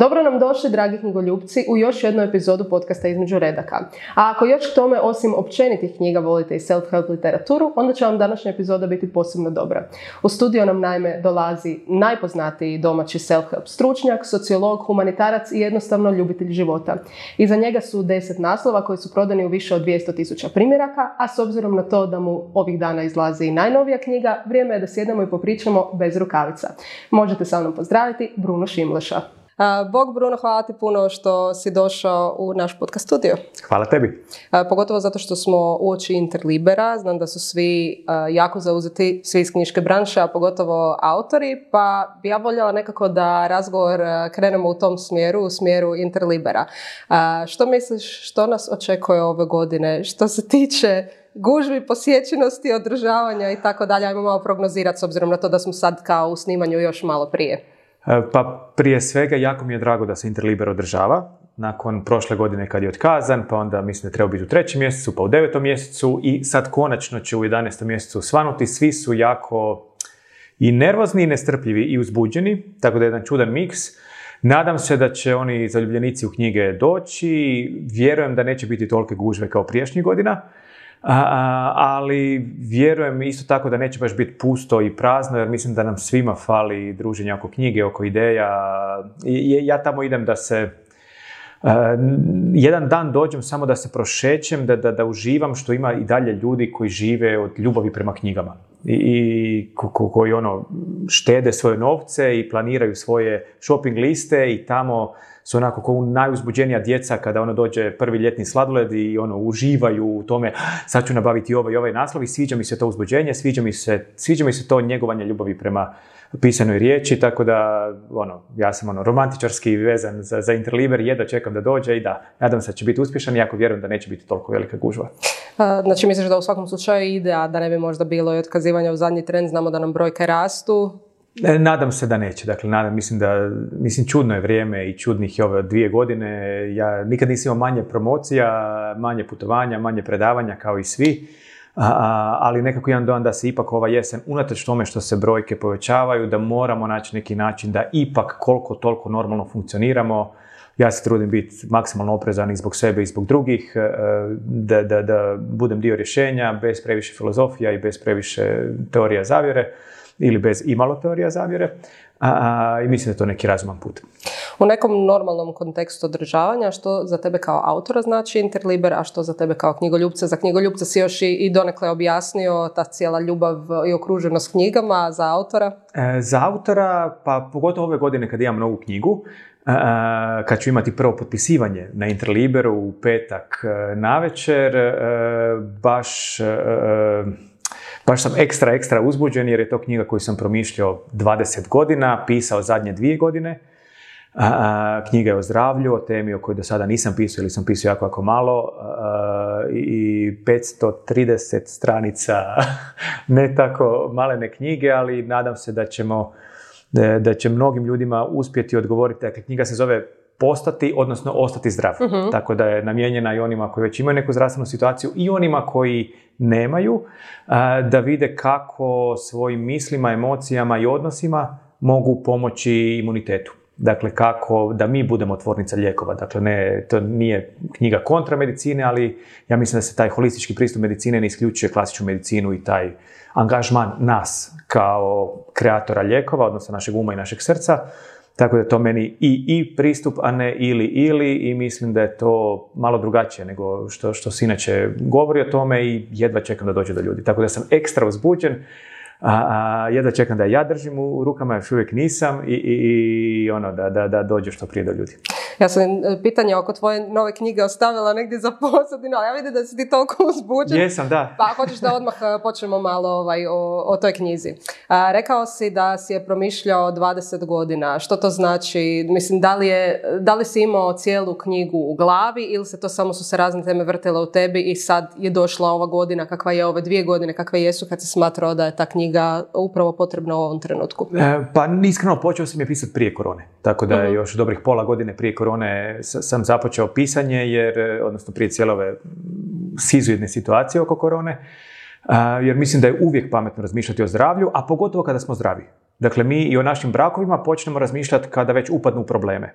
Dobro nam došli, dragi knjigoljubci, u još jednu epizodu podcasta Između redaka. A ako još k tome, osim općenitih knjiga, volite i self-help literaturu, onda će vam današnja epizoda biti posebno dobra. U studio nam naime dolazi najpoznatiji domaći self-help stručnjak, sociolog, humanitarac i jednostavno ljubitelj života. Iza njega su deset naslova koji su prodani u više od 200 tisuća primjeraka, a s obzirom na to da mu ovih dana izlazi i najnovija knjiga, vrijeme je da sjednemo i popričamo bez rukavica. Možete sa mnom pozdraviti Bruno Šimleša. Bog Bruno, hvala ti puno što si došao u naš podcast studio. Hvala tebi. Pogotovo zato što smo uoči Interlibera, znam da su svi jako zauzeti, svi iz knjiške branše, a pogotovo autori, pa bi ja voljela nekako da razgovor krenemo u tom smjeru, u smjeru Interlibera. Što misliš, što nas očekuje ove godine što se tiče gužvi, posjećenosti, održavanja i tako dalje. Ajmo malo prognozirati s obzirom na to da smo sad kao u snimanju još malo prije. E, pa prije svega jako mi je drago da se Interliber održava. Nakon prošle godine kad je otkazan, pa onda mislim da treba biti u trećem mjesecu, pa u devetom mjesecu i sad konačno će u 11. mjesecu svanuti. Svi su jako i nervozni i nestrpljivi i uzbuđeni, tako da je jedan čudan miks. Nadam se da će oni zaljubljenici u knjige doći, vjerujem da neće biti tolike gužve kao prijašnjih godina, ali vjerujem isto tako da neće baš biti pusto i prazno, jer mislim da nam svima fali druženje oko knjige, oko ideja. I, ja tamo idem da se jedan dan dođem samo da se prošećem, da, da, da uživam što ima i dalje ljudi koji žive od ljubavi prema knjigama i, i koji ono štede svoje novce i planiraju svoje shopping liste i tamo su onako kao najuzbuđenija djeca kada ono dođe prvi ljetni sladoled i ono uživaju u tome sad ću nabaviti ovaj i ovaj naslov i sviđa mi se to uzbuđenje, sviđa mi se, sviđa mi se to njegovanje ljubavi prema pisanoj riječi, tako da ono, ja sam ono romantičarski vezan za, za Interliber, jedva čekam da dođe i da, nadam se da će biti uspješan, iako vjerujem da neće biti toliko velika gužva. Znači misliš da u svakom slučaju ide, a da ne bi možda bilo i otkazivanja u zadnji trend, znamo da nam brojke rastu, nadam se da neće. Dakle, nadam, mislim da, mislim, čudno je vrijeme i čudnih je ove dvije godine. Ja nikad nisam imao manje promocija, manje putovanja, manje predavanja kao i svi. ali nekako imam dojam da se ipak ova jesen, unatoč tome što se brojke povećavaju, da moramo naći neki način da ipak koliko toliko normalno funkcioniramo. Ja se trudim biti maksimalno oprezan i zbog sebe i zbog drugih, e, da, da, da budem dio rješenja, bez previše filozofija i bez previše teorija zavjere ili bez imalo teorija zavjere a, i mislim da je to neki razuman put. U nekom normalnom kontekstu održavanja, što za tebe kao autora znači Interliber, a što za tebe kao knjigoljubca? Za knjigoljubca si još i, donekle objasnio ta cijela ljubav i okruženost knjigama, a za autora? E, za autora, pa pogotovo ove godine kad imam novu knjigu, e, kad ću imati prvo potpisivanje na Interliberu u petak e, navečer, baš baš sam ekstra, ekstra uzbuđen jer je to knjiga koju sam promišljao 20 godina, pisao zadnje dvije godine. knjiga je o zdravlju, o temi o kojoj do sada nisam pisao ili sam pisao jako, jako malo i 530 stranica ne tako malene knjige, ali nadam se da ćemo da, će mnogim ljudima uspjeti odgovoriti. Dakle, knjiga se zove postati, odnosno ostati zdrav. Mhm. Tako da je namijenjena i onima koji već imaju neku zdravstvenu situaciju i onima koji nemaju, da vide kako svojim mislima, emocijama i odnosima mogu pomoći imunitetu. Dakle, kako da mi budemo tvornica lijekova. Dakle, ne, to nije knjiga kontra medicine, ali ja mislim da se taj holistički pristup medicine ne isključuje klasičnu medicinu i taj angažman nas kao kreatora lijekova, odnosno našeg uma i našeg srca, tako da je to meni i, i pristup, a ne ili ili i mislim da je to malo drugačije nego što, što se inače govori o tome i jedva čekam da dođe do ljudi. Tako da sam ekstra uzbuđen, a, a jedva čekam da ja držim u rukama, još uvijek nisam i, i, i ono, da, da, da dođe što prije do ljudi. Ja sam e, pitanje oko tvoje nove knjige ostavila negdje za pozadinu, ali ja vidim da si ti toliko uzbuđen. Jesam, da. Pa hoćeš da odmah e, počnemo malo ovaj, o, o toj knjizi. A, rekao si da si je promišljao 20 godina. Što to znači? Mislim, da li, je, da li si imao cijelu knjigu u glavi ili se to samo su se razne teme vrtele u tebi i sad je došla ova godina kakva je ove dvije godine kakve jesu kad si smatrao da je ta knjiga upravo potrebna u ovom trenutku? E, pa iskreno počeo sam je pisati prije korone. Tako da je mhm. još dobrih pola godine prije korone sam započeo pisanje, jer, e, odnosno prije cijele ove sizujedne situacije oko korone, jer mislim da je uvijek pametno razmišljati o zdravlju, a pogotovo kada smo zdravi. Dakle, mi i o našim brakovima počnemo razmišljati kada već upadnu probleme.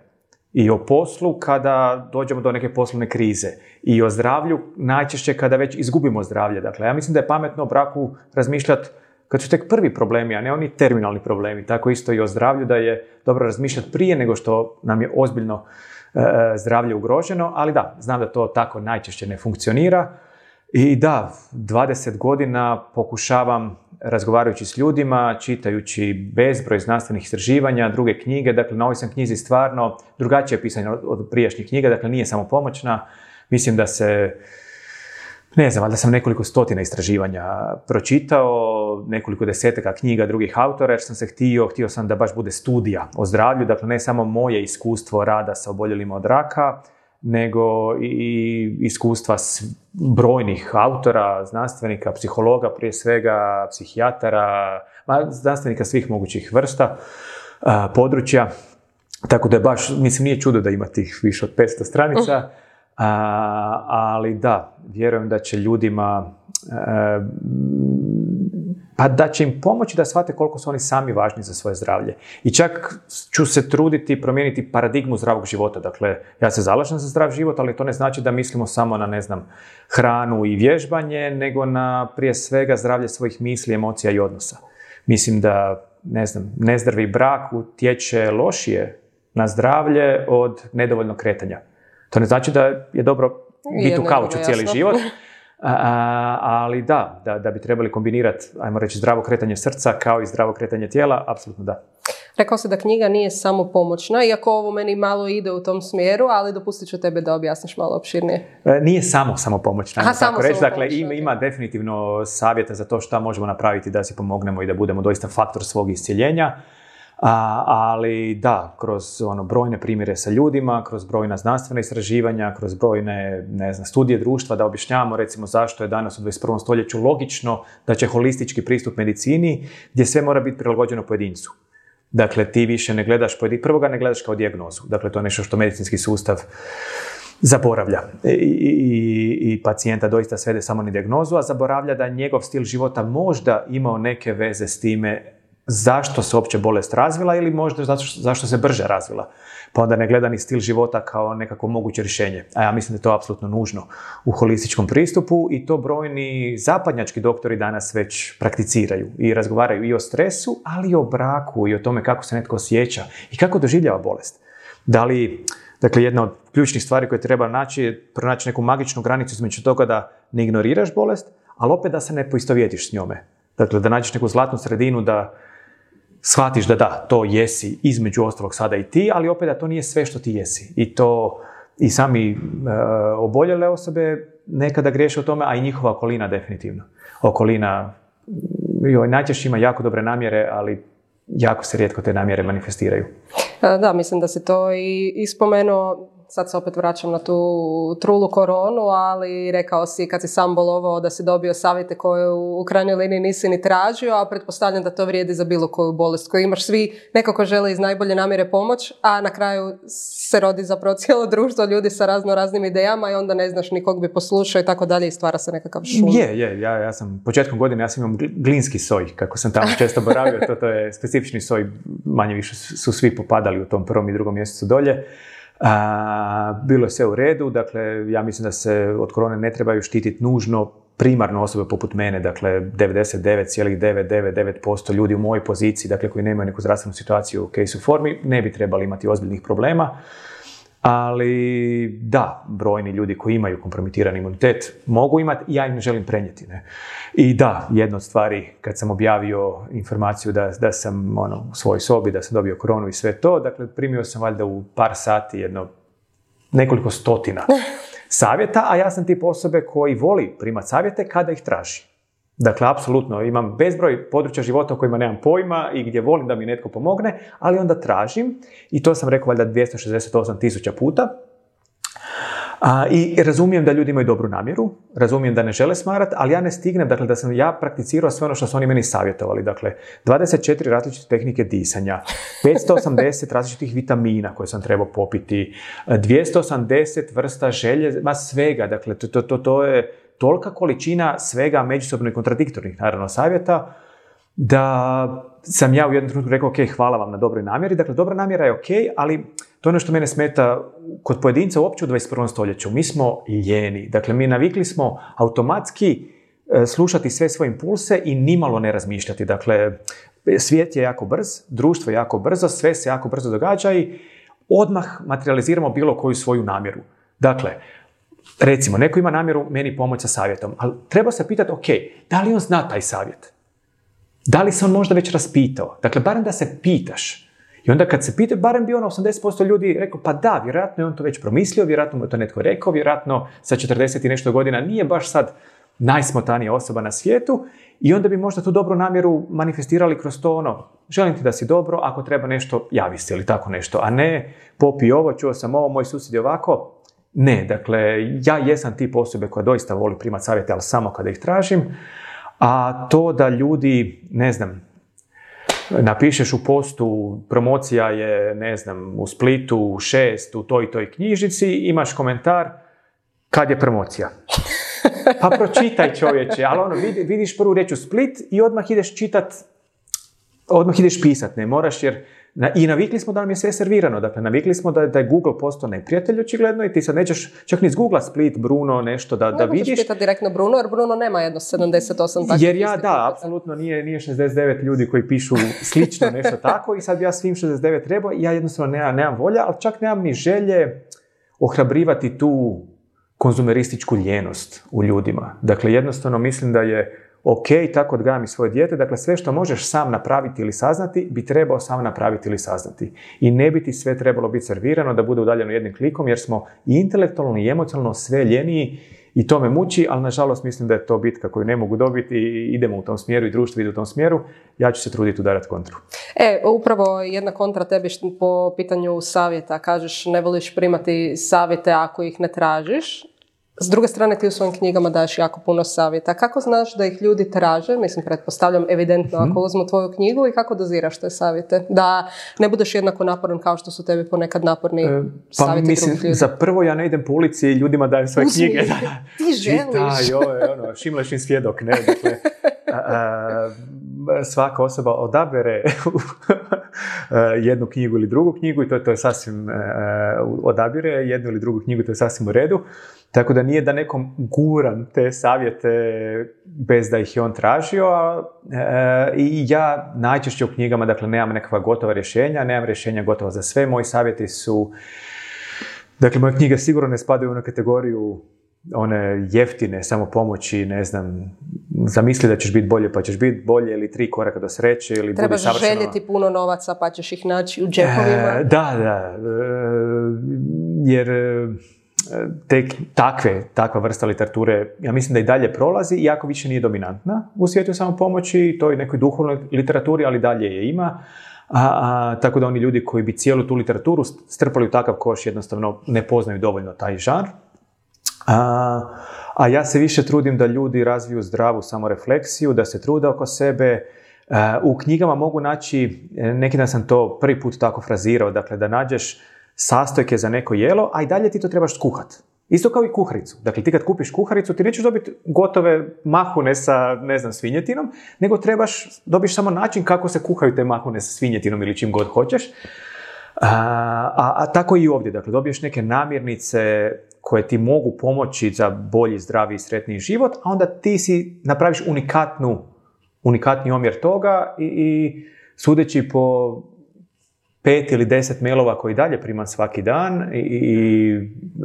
i o poslu kada dođemo do neke poslovne krize i o zdravlju najčešće kada već izgubimo zdravlje. Dakle, ja mislim da je pametno o braku razmišljati kad su tek prvi problemi, a ne oni terminalni problemi. Tako isto i o zdravlju da je dobro razmišljati prije nego što nam je ozbiljno e, zdravlje ugroženo, ali da, znam da to tako najčešće ne funkcionira. I da, 20 godina pokušavam razgovarajući s ljudima, čitajući bezbroj znanstvenih istraživanja, druge knjige, dakle na ovoj sam knjizi stvarno drugačije pisanje od prijašnjih knjiga, dakle nije samo pomoćna. Mislim da se, ne znam, da sam nekoliko stotina istraživanja pročitao, nekoliko desetaka knjiga drugih autora, jer sam se htio, htio sam da baš bude studija o zdravlju, dakle ne samo moje iskustvo rada sa oboljelima od raka, nego i iskustva brojnih autora, znanstvenika, psihologa prije svega, psihijatara, znanstvenika svih mogućih vrsta, područja. Tako da je baš, mislim, nije čudo da ima tih više od 500 stranica, ali da, vjerujem da će ljudima pa da će im pomoći da shvate koliko su oni sami važni za svoje zdravlje. I čak ću se truditi promijeniti paradigmu zdravog života. Dakle, ja se zalažem za zdrav život, ali to ne znači da mislimo samo na, ne znam, hranu i vježbanje, nego na prije svega zdravlje svojih misli, emocija i odnosa. Mislim da, ne znam, nezdravi brak utječe lošije na zdravlje od nedovoljnog kretanja. To ne znači da je dobro biti u kauču cijeli život, ali da, da, da bi trebali kombinirati, ajmo reći, zdravo kretanje srca kao i zdravo kretanje tijela, apsolutno da. Rekao se da knjiga nije samo pomoćna, iako ovo meni malo ide u tom smjeru, ali dopustit ću tebe da objasniš malo opširnije. E, nije samo samo pomoćna. Aha, samo reći. Dakle, ima, ima definitivno savjeta za to šta možemo napraviti da si pomognemo i da budemo doista faktor svog iscjeljenja. A, ali da, kroz ono, brojne primjere sa ljudima, kroz brojna znanstvena istraživanja, kroz brojne ne znam, studije društva da objašnjavamo recimo zašto je danas u 21. stoljeću logično da će holistički pristup medicini gdje sve mora biti prilagođeno pojedincu. Dakle, ti više ne gledaš pojedin... prvo ga ne gledaš kao dijagnozu. Dakle, to je nešto što medicinski sustav zaboravlja I, i, i pacijenta doista svede samo na dijagnozu, a zaboravlja da njegov stil života možda imao neke veze s time zašto se uopće bolest razvila ili možda zato zašto se brže razvila. Pa onda ne gleda ni stil života kao nekako moguće rješenje. A ja mislim da je to apsolutno nužno u holističkom pristupu i to brojni zapadnjački doktori danas već prakticiraju i razgovaraju i o stresu, ali i o braku i o tome kako se netko osjeća i kako doživljava bolest. Da li, dakle, jedna od ključnih stvari koje treba naći je pronaći neku magičnu granicu između toga da ne ignoriraš bolest, ali opet da se ne poistovjetiš s njome. Dakle, da nađeš neku zlatnu sredinu da shvatiš da da, to jesi između ostalog sada i ti, ali opet da to nije sve što ti jesi. I to i sami e, oboljele osobe nekada griješe o tome, a i njihova okolina definitivno. Okolina joj, najčešće ima jako dobre namjere, ali jako se rijetko te namjere manifestiraju. E, da, mislim da se to i ispomenuo sad se opet vraćam na tu trulu koronu, ali rekao si kad si sam bolovao da si dobio savjete koje u krajnjoj liniji nisi ni tražio, a pretpostavljam da to vrijedi za bilo koju bolest koju imaš. Svi nekako žele iz najbolje namjere pomoć, a na kraju se rodi zapravo cijelo društvo ljudi sa razno raznim idejama i onda ne znaš nikog bi poslušao i tako dalje i stvara se nekakav šum. Je, je, ja, ja sam početkom godine ja sam imam glinski soj, kako sam tamo često boravio, to, to je specifični soj, manje više su svi popadali u tom prvom i drugom mjesecu dolje. A, bilo je sve u redu, dakle ja mislim da se od korone ne trebaju štititi nužno primarno osobe poput mene, dakle 99,999% ljudi u mojoj poziciji, dakle koji nemaju neku zdravstvenu situaciju u case u formi, ne bi trebali imati ozbiljnih problema. Ali da, brojni ljudi koji imaju kompromitirani imunitet mogu imati i ja im ne želim prenijeti. Ne? I da, jedna od stvari kad sam objavio informaciju da, da sam ono, u svojoj sobi, da sam dobio koronu i sve to, dakle primio sam valjda u par sati jedno nekoliko stotina savjeta, a ja sam tip osobe koji voli primati savjete kada ih traži. Dakle, apsolutno, imam bezbroj područja života o kojima nemam pojma i gdje volim da mi netko pomogne, ali onda tražim, i to sam rekao valjda 268 tisuća puta, a, I razumijem da ljudi imaju dobru namjeru, razumijem da ne žele smarat, ali ja ne stignem, dakle da sam ja prakticirao sve ono što su oni meni savjetovali. Dakle, 24 različite tehnike disanja, 580 različitih vitamina koje sam trebao popiti, 280 vrsta želje, ma svega, dakle to, to, to je tolika količina svega međusobno i kontradiktornih, naravno, savjeta, da sam ja u jednom trenutku rekao, ok, hvala vam na dobroj namjeri. Dakle, dobra namjera je ok, ali to je ono što mene smeta kod pojedinca uopće u 21. stoljeću. Mi smo ljeni. Dakle, mi navikli smo automatski e, slušati sve svoje impulse i nimalo ne razmišljati. Dakle, svijet je jako brz, društvo je jako brzo, sve se jako brzo događa i odmah materializiramo bilo koju svoju namjeru. Dakle, recimo, neko ima namjeru meni pomoći sa savjetom, ali treba se pitati, ok, da li on zna taj savjet? Da li se on možda već raspitao? Dakle, barem da se pitaš. I onda kad se pita, barem bi ono 80% ljudi rekao, pa da, vjerojatno je on to već promislio, vjerojatno mu je to netko rekao, vjerojatno sa 40 i nešto godina nije baš sad najsmotanija osoba na svijetu i onda bi možda tu dobru namjeru manifestirali kroz to ono, želim ti da si dobro, ako treba nešto, javi se ili tako nešto, a ne popi ovo, čuo sam ovo, moj susjed je ovako. Ne, dakle, ja jesam tip osobe koja doista voli primati savjete, ali samo kada ih tražim, a to da ljudi, ne znam, napišeš u postu promocija je, ne znam, u Splitu, u šest, u toj i toj knjižici, imaš komentar kad je promocija. Pa pročitaj čovječe, ali ono, vidiš prvu reč u Split i odmah ideš čitat, odmah ideš pisat, ne moraš jer i navikli smo da nam je sve servirano. Dakle, navikli smo da, da je Google postao neprijatelj očigledno i ti sad nećeš čak ni iz Google Split, Bruno, nešto da, da vidiš. pitati direktno Bruno, jer Bruno nema jedno 78 takvih Jer ja, da, apsolutno nije, nije 69 ljudi koji pišu slično nešto tako i sad ja svim 69 trebao ja jednostavno nemam, nemam volja, ali čak nemam ni želje ohrabrivati tu konzumerističku ljenost u ljudima. Dakle, jednostavno mislim da je ok, tako odgajam i svoje dijete, dakle sve što možeš sam napraviti ili saznati, bi trebao sam napraviti ili saznati. I ne bi ti sve trebalo biti servirano da bude udaljeno jednim klikom, jer smo i intelektualno i emocionalno sve ljeniji i to me muči, ali nažalost mislim da je to bitka koju ne mogu dobiti i idemo u tom smjeru i društvo ide u tom smjeru. Ja ću se truditi udarati kontru. E, upravo jedna kontra tebi po pitanju savjeta. Kažeš ne voliš primati savjete ako ih ne tražiš, s druge strane, ti u svojim knjigama daš jako puno savjeta. Kako znaš da ih ljudi traže? Mislim, pretpostavljam evidentno ako mhm. uzmu tvoju knjigu i kako doziraš te savjete? Da ne budeš jednako naporan kao što su tebi ponekad naporni e, pa, savjeti mislim, ljudi. Za prvo ja ne idem po ulici i ljudima dajem svoje Uzmi, knjige. Ti želiš. Čita, ono, šimlešin svjedok, ne? Dakle, svaka osoba odabere jednu knjigu ili drugu knjigu i to, to je sasvim odabire jednu ili drugu knjigu, to je sasvim u redu. Tako da nije da nekom guram te savjete bez da ih je on tražio. E, I ja najčešće u knjigama, dakle, nemam nekakva gotova rješenja, nemam rješenja gotova za sve. Moji savjeti su, dakle, moje knjige sigurno ne spadaju u onu kategoriju one jeftine samo pomoći, ne znam, zamisli da ćeš biti bolje pa ćeš biti bolje ili tri koraka do sreće ili Trebaš savršeno... željeti puno novaca pa ćeš ih naći u džepovima. E, da, da. E, jer te, takve, takva vrsta literature, ja mislim da i dalje prolazi, iako više nije dominantna u svijetu samopomoći, to je nekoj duhovnoj literaturi, ali dalje je ima. A, tako da oni ljudi koji bi cijelu tu literaturu strpali u takav koš jednostavno ne poznaju dovoljno taj žar. A, a ja se više trudim da ljudi razviju zdravu samorefleksiju, da se trude oko sebe. u knjigama mogu naći, neki dan sam to prvi put tako frazirao, dakle da nađeš sastojke za neko jelo, a i dalje ti to trebaš skuhat. Isto kao i kuharicu. Dakle, ti kad kupiš kuharicu, ti nećeš dobiti gotove mahune sa, ne znam, svinjetinom, nego trebaš, dobiš samo način kako se kuhaju te mahune sa svinjetinom ili čim god hoćeš. A, a, a tako i ovdje. Dakle, dobiješ neke namirnice koje ti mogu pomoći za bolji, zdravi i sretniji život, a onda ti si napraviš unikatnu, unikatni omjer toga i, i sudeći po pet ili deset mailova koji dalje primam svaki dan i, i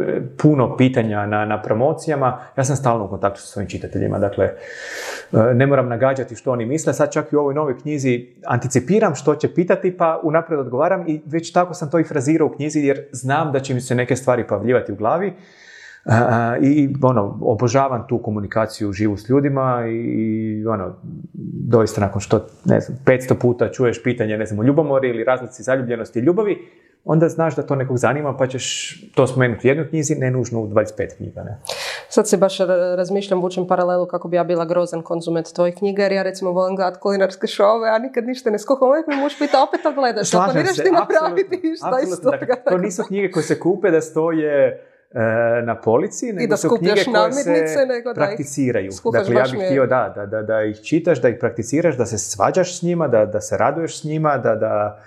e, puno pitanja na, na promocijama, ja sam stalno u kontaktu sa svojim čitateljima, dakle e, ne moram nagađati što oni misle, sad čak i u ovoj novoj knjizi anticipiram što će pitati pa unaprijed odgovaram i već tako sam to i frazirao u knjizi jer znam da će mi se neke stvari pavljivati u glavi i ono, obožavam tu komunikaciju živu s ljudima i ono, doista nakon što, ne znam, 500 puta čuješ pitanje, ne znam, o ljubomori ili razlici zaljubljenosti i ljubavi, onda znaš da to nekog zanima pa ćeš to spomenuti u jednoj knjizi, ne nužno u 25 knjiga. Ne? Sad se baš razmišljam, vučem paralelu kako bi ja bila grozan konzument tvojih knjiga, jer ja recimo volim gledati kulinarske šove, a nikad ništa ne skuham. Uvijek mi muž pita, opet to gledaš, planiraš ti napraviti šta iz toga. Dakle, to nisu knjige koje se kupe da stoje na polici, nego su knjige koje se nego prakticiraju. Dakle, ja bih htio da, da, da, ih čitaš, da ih prakticiraš, da se svađaš s njima, da, da se raduješ s njima, da, da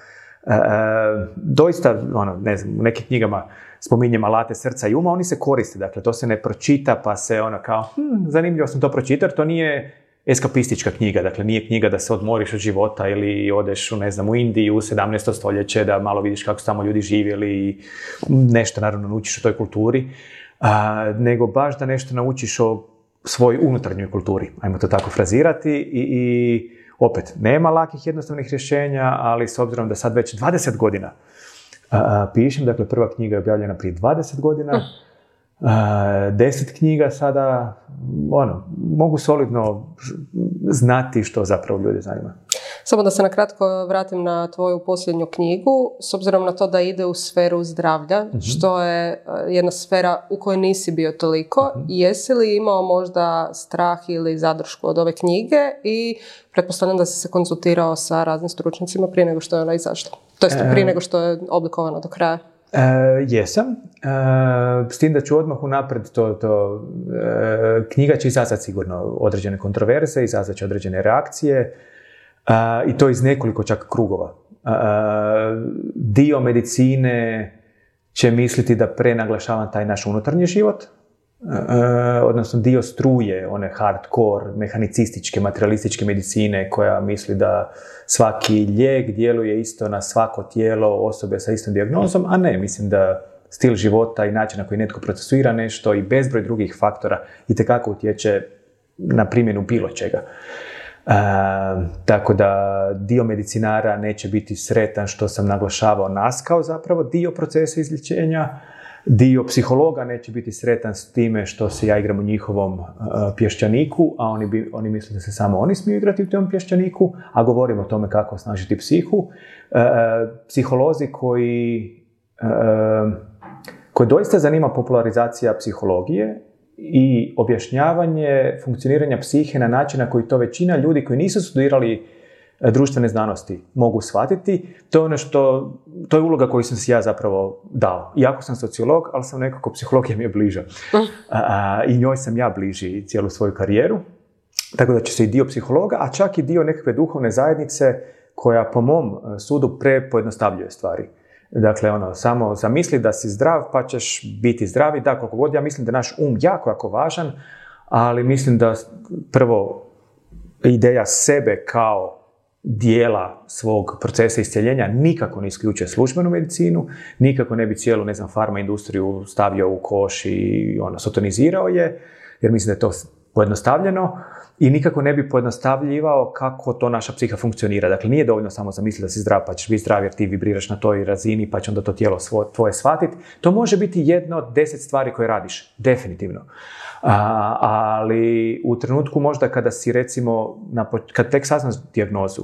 doista, ono, ne znam, u nekim knjigama spominjem alate srca i uma, oni se koriste, dakle, to se ne pročita pa se ono kao, hm, zanimljivo sam to pročitati, to nije eskapistička knjiga, dakle nije knjiga da se odmoriš od života ili odeš u, ne znam, u Indiju u 17. stoljeće da malo vidiš kako su tamo ljudi živjeli i nešto naravno naučiš o toj kulturi, a, nego baš da nešto naučiš o svojoj unutarnjoj kulturi, ajmo to tako frazirati i, i opet, nema lakih jednostavnih rješenja, ali s obzirom da sad već 20 godina a, pišem, dakle prva knjiga je objavljena prije 20 godina, deset knjiga sada, ono, mogu solidno znati što zapravo ljude zanima. Samo da se na kratko vratim na tvoju posljednju knjigu, s obzirom na to da ide u sferu zdravlja, mhm. što je e, jedna sfera u kojoj nisi bio toliko. uh Jesi li imao možda strah ili zadršku od ove knjige i pretpostavljam da si se konzultirao sa raznim stručnicima prije nego što je ona izašla? To jest prije nego što je oblikovano do kraja. E, jesam, e, s tim da ću odmah unaprijed to, to e, knjiga će izazvati sigurno određene kontroverze, izazvat će određene reakcije e, i to iz nekoliko čak krugova. Dio medicine će misliti da prenaglašavam taj naš unutarnji život, odnosno dio struje, one hardcore, mehanicističke, materialističke medicine koja misli da svaki lijek djeluje isto na svako tijelo osobe sa istom dijagnozom, a ne, mislim da stil života i način na koji netko procesuira nešto i bezbroj drugih faktora i tekako utječe na primjenu bilo čega. tako da dio medicinara neće biti sretan što sam naglašavao nas kao zapravo dio procesa izlječenja, Dio psihologa neće biti sretan s time što se ja igram u njihovom uh, pješčaniku, a oni, bi, oni misle da se samo oni smiju igrati u tom pješčaniku, a govorimo o tome kako osnažiti psihu. Uh, psiholozi koji, uh, doista zanima popularizacija psihologije i objašnjavanje funkcioniranja psihe na način na koji to većina ljudi koji nisu studirali E, društvene znanosti mogu shvatiti, to je ono što, to je uloga koju sam si ja zapravo dao. Iako sam sociolog, ali sam nekako psihologija mi je bliža. Mm. I njoj sam ja bliži cijelu svoju karijeru. Tako da će se i dio psihologa, a čak i dio nekakve duhovne zajednice koja po mom e, sudu prepojednostavljuje stvari. Dakle, ono, samo zamisli da si zdrav pa ćeš biti zdravi. Da, koliko god ja mislim da je naš um jako, jako važan, ali mislim da prvo ideja sebe kao dijela svog procesa iscjeljenja nikako ne isključuje službenu medicinu, nikako ne bi cijelu, ne znam, farma industriju stavio u koš i ono, sotonizirao je, jer mislim da je to pojednostavljeno i nikako ne bi pojednostavljivao kako to naša psiha funkcionira. Dakle, nije dovoljno samo zamisliti da si zdrav pa ćeš biti zdrav jer ti vibriraš na toj razini pa će onda to tijelo tvoje shvatiti. To može biti jedno od deset stvari koje radiš, definitivno. A, ali u trenutku možda kada si recimo, na, kad tek saznaš dijagnozu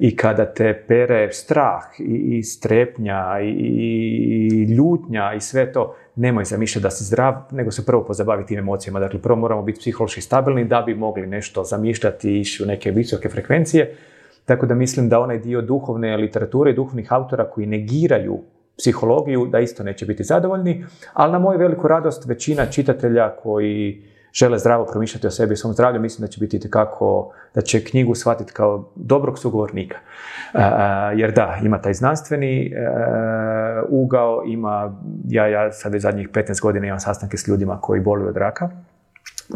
i kada te pere strah i, i strepnja i, i ljutnja i sve to, nemoj zamišljati da si zdrav, nego se prvo pozabavi tim emocijama. Dakle, prvo moramo biti psihološki stabilni da bi mogli nešto zamišljati i ići u neke visoke frekvencije. Tako da mislim da onaj dio duhovne literature i duhovnih autora koji negiraju psihologiju, da isto neće biti zadovoljni, ali na moju veliku radost većina čitatelja koji žele zdravo promišljati o sebi i svom zdravlju, mislim da će biti kako da će knjigu shvatiti kao dobrog sugovornika. E, jer da, ima taj znanstveni e, ugao, ima, ja, ja sad već zadnjih 15 godina imam sastanke s ljudima koji boluju od raka,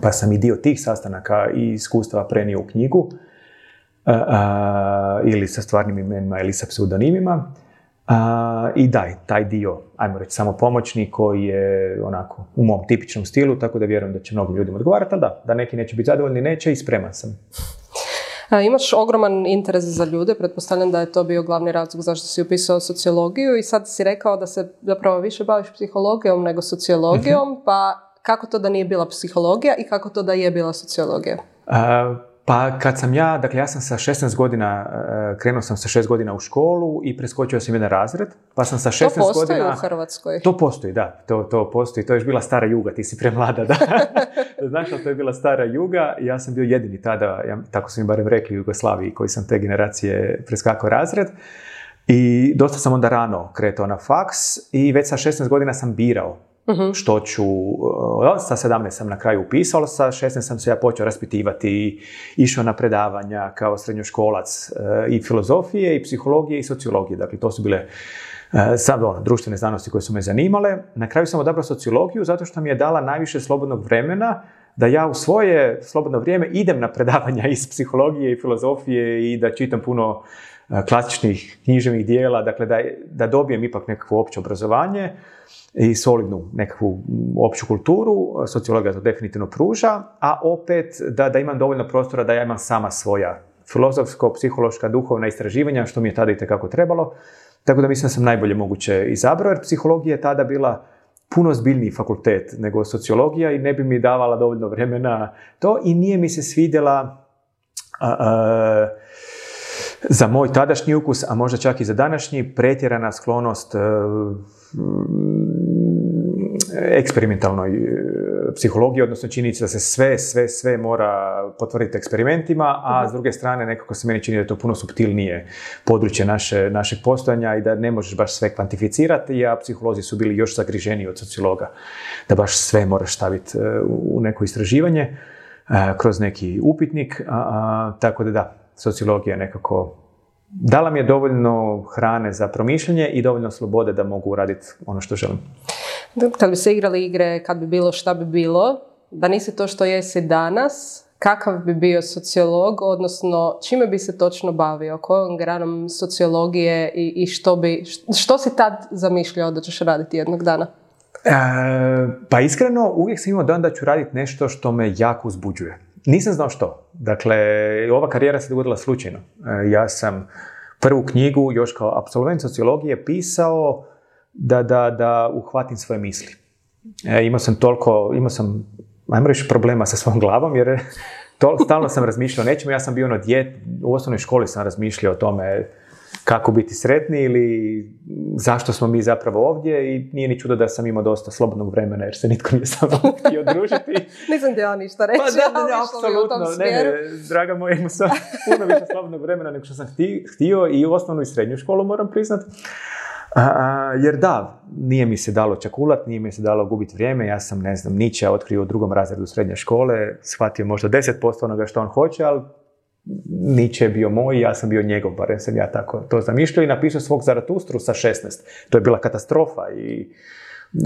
pa sam i dio tih sastanaka i iskustava prenio u knjigu, e, ili sa stvarnim imenima ili sa pseudonimima. I daj, taj dio, ajmo reći, samo pomoćni koji je onako u mom tipičnom stilu, tako da vjerujem da će mnogim ljudima odgovarati, ali da, da neki neće biti zadovoljni, neće i spreman sam. imaš ogroman interes za ljude, pretpostavljam da je to bio glavni razlog zašto si upisao sociologiju i sad si rekao da se zapravo više baviš psihologijom nego sociologijom, mhm. pa kako to da nije bila psihologija i kako to da je bila sociologija? Pa kad sam ja, dakle ja sam sa 16 godina, e, krenuo sam sa 6 godina u školu i preskočio sam jedan razred, pa sam sa 16 godina... To postoji u Hrvatskoj? To postoji, da, to, to postoji, to je još bila stara juga, ti si premlada, da. Znaš to je bila stara juga ja sam bio jedini tada, ja, tako su mi barem rekli u Jugoslaviji, koji sam te generacije preskakao razred. I dosta sam onda rano kretao na faks i već sa 16 godina sam birao Mhm. Što ću, uh, sa 17 sam na kraju upisao, sa 16 sam se ja počeo raspitivati i išao na predavanja kao srednjoškolac uh, i filozofije, i psihologije, i sociologije. Dakle, to su bile uh, sad ono, društvene znanosti koje su me zanimale. Na kraju sam odabrao sociologiju zato što mi je dala najviše slobodnog vremena da ja u svoje slobodno vrijeme idem na predavanja iz psihologije i filozofije i da čitam puno klasičnih književnih dijela, dakle da, da dobijem ipak nekakvo opće obrazovanje i solidnu nekakvu opću kulturu, sociologija to definitivno pruža, a opet da, da imam dovoljno prostora da ja imam sama svoja filozofsko, psihološka, duhovna istraživanja, što mi je tada i tekako trebalo. Tako da mislim da sam najbolje moguće izabrao, jer psihologija je tada bila puno zbiljniji fakultet nego sociologija i ne bi mi davala dovoljno vremena to i nije mi se svidjela za moj tadašnji ukus, a možda čak i za današnji, pretjerana sklonost eksperimentalnoj e, psihologiji, odnosno činjenica da se sve, sve, sve mora potvrditi eksperimentima, a mhm. s druge strane nekako se meni čini da je to puno subtilnije područje naše, našeg postojanja i da ne možeš baš sve kvantificirati, a psiholozi su bili još zagriženiji od sociologa, da baš sve moraš staviti e, u neko istraživanje e, kroz neki upitnik, a, tako da da, sociologija nekako dala mi je dovoljno hrane za promišljanje i dovoljno slobode da mogu raditi ono što želim. Kad bi se igrali igre, kad bi bilo šta bi bilo, da nisi to što jesi danas, kakav bi bio sociolog, odnosno čime bi se točno bavio, kojom granom sociologije i, i što, bi, što si tad zamišljao da ćeš raditi jednog dana? E, pa iskreno, uvijek sam imao dan da ću raditi nešto što me jako uzbuđuje. Nisam znao što. Dakle, ova karijera se dogodila slučajno. E, ja sam prvu knjigu još kao absolvent sociologije pisao da, da, da uhvatim svoje misli. E, imao sam toliko, imao sam, ajmo reći, problema sa svojom glavom, jer to, stalno sam razmišljao o nečemu. Ja sam bio ono djet, u osnovnoj školi sam razmišljao o tome kako biti sretni ili zašto smo mi zapravo ovdje i nije ni čudo da sam imao dosta slobodnog vremena jer se nitko nije sa mnom htio družiti. Nisam htjela ništa reći, pa, da, ne, apsolutno, ne, ne, draga moja, imao sam puno više slobodnog vremena nego što sam htio i u osnovnu i srednju školu moram priznat. jer da, nije mi se dalo čakulat, nije mi se dalo gubiti vrijeme, ja sam, ne znam, Nića otkrio u drugom razredu srednje škole, shvatio možda 10% onoga što on hoće, ali Nietzsche je bio moj, ja sam bio njegov, barem sam ja tako to zamišljao i napisao svog Zaratustru sa 16. To je bila katastrofa i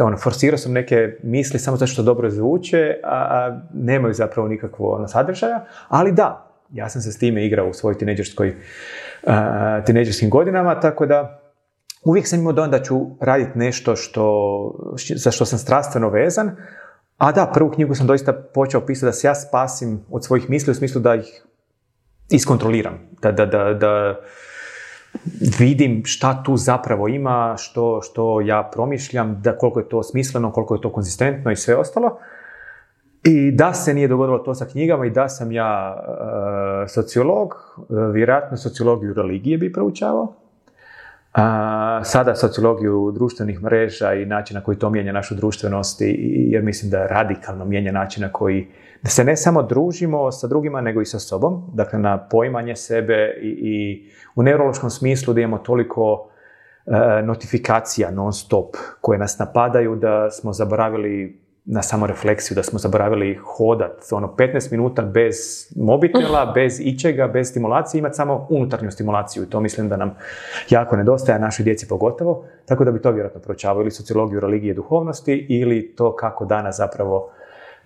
ono, forsirao sam neke misli samo zato što dobro zvuče, a, nemaju zapravo nikakvo ono, sadržaja, ali da, ja sam se s time igrao u svojoj tineđerskoj, tineđerskim godinama, tako da uvijek sam imao dojam da ću raditi nešto što, za što sam strastveno vezan, a da, prvu knjigu sam doista počeo pisati da se ja spasim od svojih misli u smislu da ih iskontroliram, da, da, da, da vidim šta tu zapravo ima, što, što ja promišljam, da koliko je to smisleno, koliko je to konzistentno i sve ostalo. I da se nije dogodilo to sa knjigama i da sam ja uh, sociolog, uh, vjerojatno sociologiju religije bi proučavao. sada sociologiju društvenih mreža i način na koji to mijenja našu društvenost, jer mislim da radikalno mijenja način na koji da se ne samo družimo sa drugima, nego i sa sobom, dakle na poimanje sebe i, i u neurološkom smislu da imamo toliko e, notifikacija non stop koje nas napadaju da smo zaboravili na samorefleksiju, da smo zaboravili hodat, ono 15 minuta bez mobitela, bez ičega, bez stimulacije, imati samo unutarnju stimulaciju. I to mislim da nam jako nedostaje, našoj djeci pogotovo, tako da bi to vjerojatno proučavao ili sociologiju religije duhovnosti ili to kako danas zapravo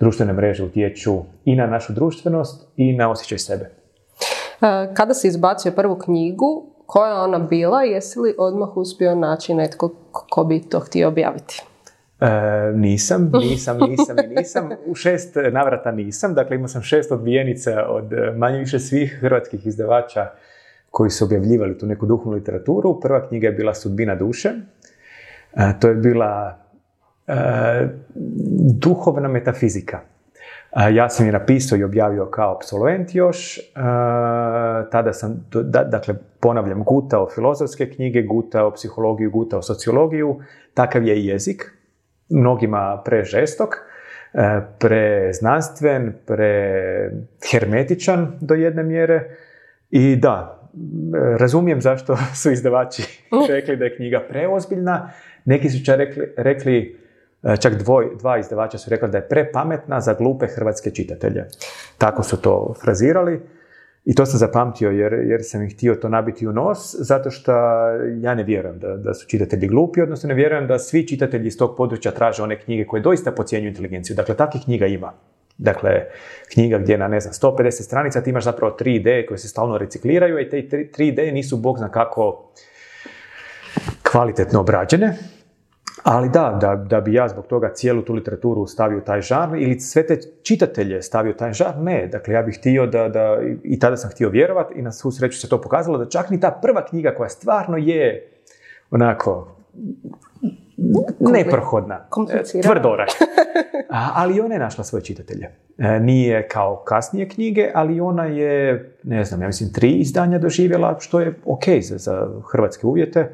društvene mreže utječu i na našu društvenost i na osjećaj sebe. E, kada si izbacio prvu knjigu, koja je ona bila jesi li odmah uspio naći netko ko bi to htio objaviti? E, nisam, nisam, nisam i nisam. U šest navrata nisam. Dakle, imao sam šest odbijenica od e, manje više svih hrvatskih izdavača koji su objavljivali tu neku duhovnu literaturu. Prva knjiga je bila Sudbina duše. E, to je bila duhovna metafizika. E, ja sam je napisao i objavio kao absolvent još. E, tada sam, dakle, ponavljam, gutao filozofske knjige, gutao psihologiju, gutao sociologiju. Takav je i jezik. Mnogima prežestok, preznanstven, prehermetičan do jedne mjere. I da, razumijem zašto su izdavači rekli da je knjiga preozbiljna. Neki su čak rekli, rekli E, čak dvoj, dva izdavača su rekla da je prepametna za glupe hrvatske čitatelje. Tako su to frazirali. I to sam zapamtio jer, jer sam ih htio to nabiti u nos, zato što ja ne vjerujem da, da su čitatelji glupi, odnosno ne vjerujem da svi čitatelji iz tog područja traže one knjige koje doista pocijenju inteligenciju. Dakle, takvih knjiga ima. Dakle, knjiga gdje na, ne znam, 150 stranica ti imaš zapravo tri ideje koje se stalno recikliraju i te tri ideje nisu bog zna kako kvalitetno obrađene. Ali da, da, da bi ja zbog toga cijelu tu literaturu stavio taj žar ili sve te čitatelje stavio taj žar, ne. Dakle, ja bih htio da, da i tada sam htio vjerovati i na svu sreću se to pokazalo da čak ni ta prva knjiga koja stvarno je onako neprohodna, tvrdorak. ali ona je našla svoje čitatelje. E, nije kao kasnije knjige, ali ona je, ne znam, ja mislim tri izdanja doživjela, što je ok za, za hrvatske uvjete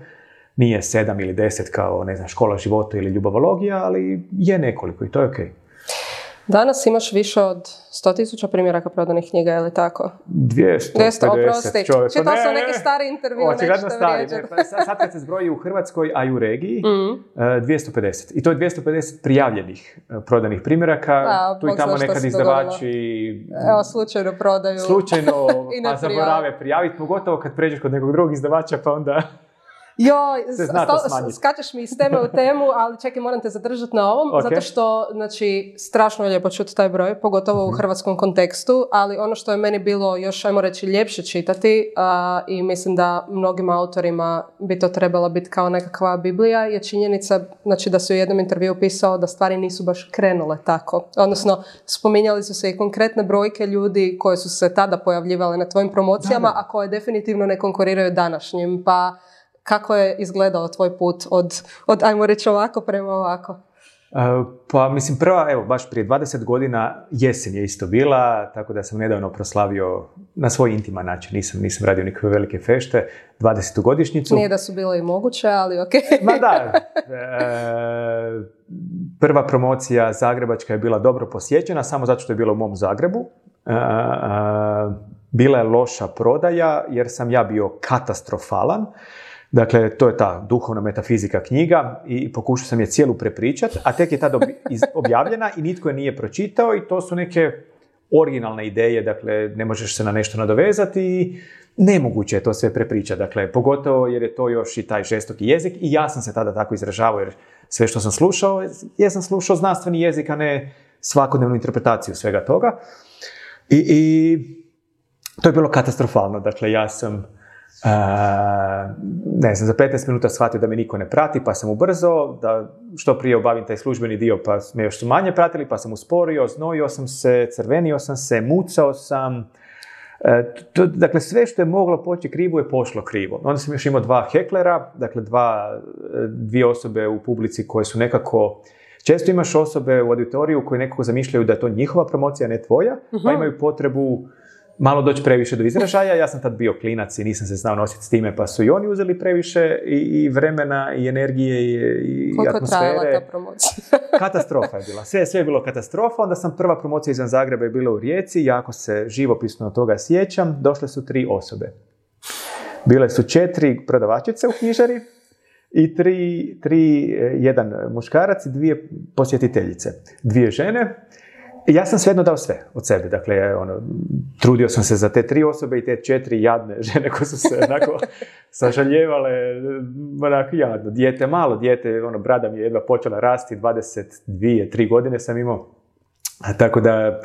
nije sedam ili deset kao, ne znam, škola života ili ljubavologija, ali je nekoliko i to je ok. Danas imaš više od 100.000 primjeraka prodanih knjiga, je li tako? 200, 200 oprosti. Čitao sam neki stari intervju, nešto stari. Ne, pa sad kad se zbroji u Hrvatskoj, a i u regiji, mm. 250. I to je 250 prijavljenih e, prodanih primjeraka. Tu i tamo nekad izdavači... Evo, slučajno prodaju. Slučajno, pa zaborave prijaviti, pogotovo kad pređeš kod nekog drugog izdavača, pa onda... Joj, skačeš mi iz teme u temu, ali čekaj, moram te zadržati na ovom, zato što, znači, strašno je lijepo čuti taj broj, pogotovo u mhm. hrvatskom kontekstu, ali ono što je meni bilo još, ajmo reći, ljepše čitati i mislim da mnogim autorima bi to trebala biti kao nekakva biblija, je činjenica, znači, da se u jednom intervju pisao da stvari nisu baš krenule tako. Odnosno, spominjali su se i konkretne brojke ljudi koje su se tada pojavljivale na tvojim promocijama, a koje definitivno ne konkuriraju današnjim, pa kako je izgledao tvoj put od, od ajmo reći ovako prema ovako? E, pa mislim prva, evo baš prije 20 godina jesen je isto bila, tako da sam nedavno proslavio na svoj intiman način, nisam, nisam radio nikakve velike fešte, 20. godišnjicu. Nije da su bile i moguće, ali ok. Ma da, e, prva promocija Zagrebačka je bila dobro posjećena, samo zato što je bila u mom Zagrebu. E, bila je loša prodaja jer sam ja bio katastrofalan. Dakle, to je ta duhovna metafizika knjiga i pokušao sam je cijelu prepričati, a tek je tada objavljena i nitko je nije pročitao i to su neke originalne ideje, dakle, ne možeš se na nešto nadovezati i nemoguće je to sve prepričati. Dakle, pogotovo jer je to još i taj žestoki jezik i ja sam se tada tako izražavao jer sve što sam slušao, ja sam slušao znanstveni jezik, a ne svakodnevnu interpretaciju svega toga. I, i to je bilo katastrofalno. Dakle, ja sam ne znam, za 15 minuta shvatio da me niko ne prati, pa sam ubrzo, da što prije obavim taj službeni dio, pa me još su manje pratili, pa sam usporio, znojio sam se, crvenio sam se, mucao sam. E, dakle, sve što je moglo poći krivo je pošlo krivo. Onda sam još imao dva heklera, dakle dva, dvije osobe u publici koje su nekako Često imaš osobe u auditoriju koje nekako zamišljaju da je to njihova promocija, ne tvoja, pa mhm. imaju potrebu malo doći previše do izražaja. Ja sam tad bio klinac i nisam se znao nositi s time, pa su i oni uzeli previše i, i vremena i energije i, i Koliko atmosfere. Koliko ta promocija? katastrofa je bila. Sve, sve je bilo katastrofa. Onda sam prva promocija izvan Zagreba je bila u Rijeci. Jako se živopisno od toga sjećam. Došle su tri osobe. Bile su četiri prodavačice u knjižari i tri, tri, jedan muškarac i dvije posjetiteljice. Dvije žene ja sam svejedno dao sve od sebe. Dakle, ono, trudio sam se za te tri osobe i te četiri jadne žene koje su se onako sažaljevale, onako jadno. Dijete, malo dijete, ono, brada mi je jedva počela rasti, 22, tri godine sam imao. Tako da,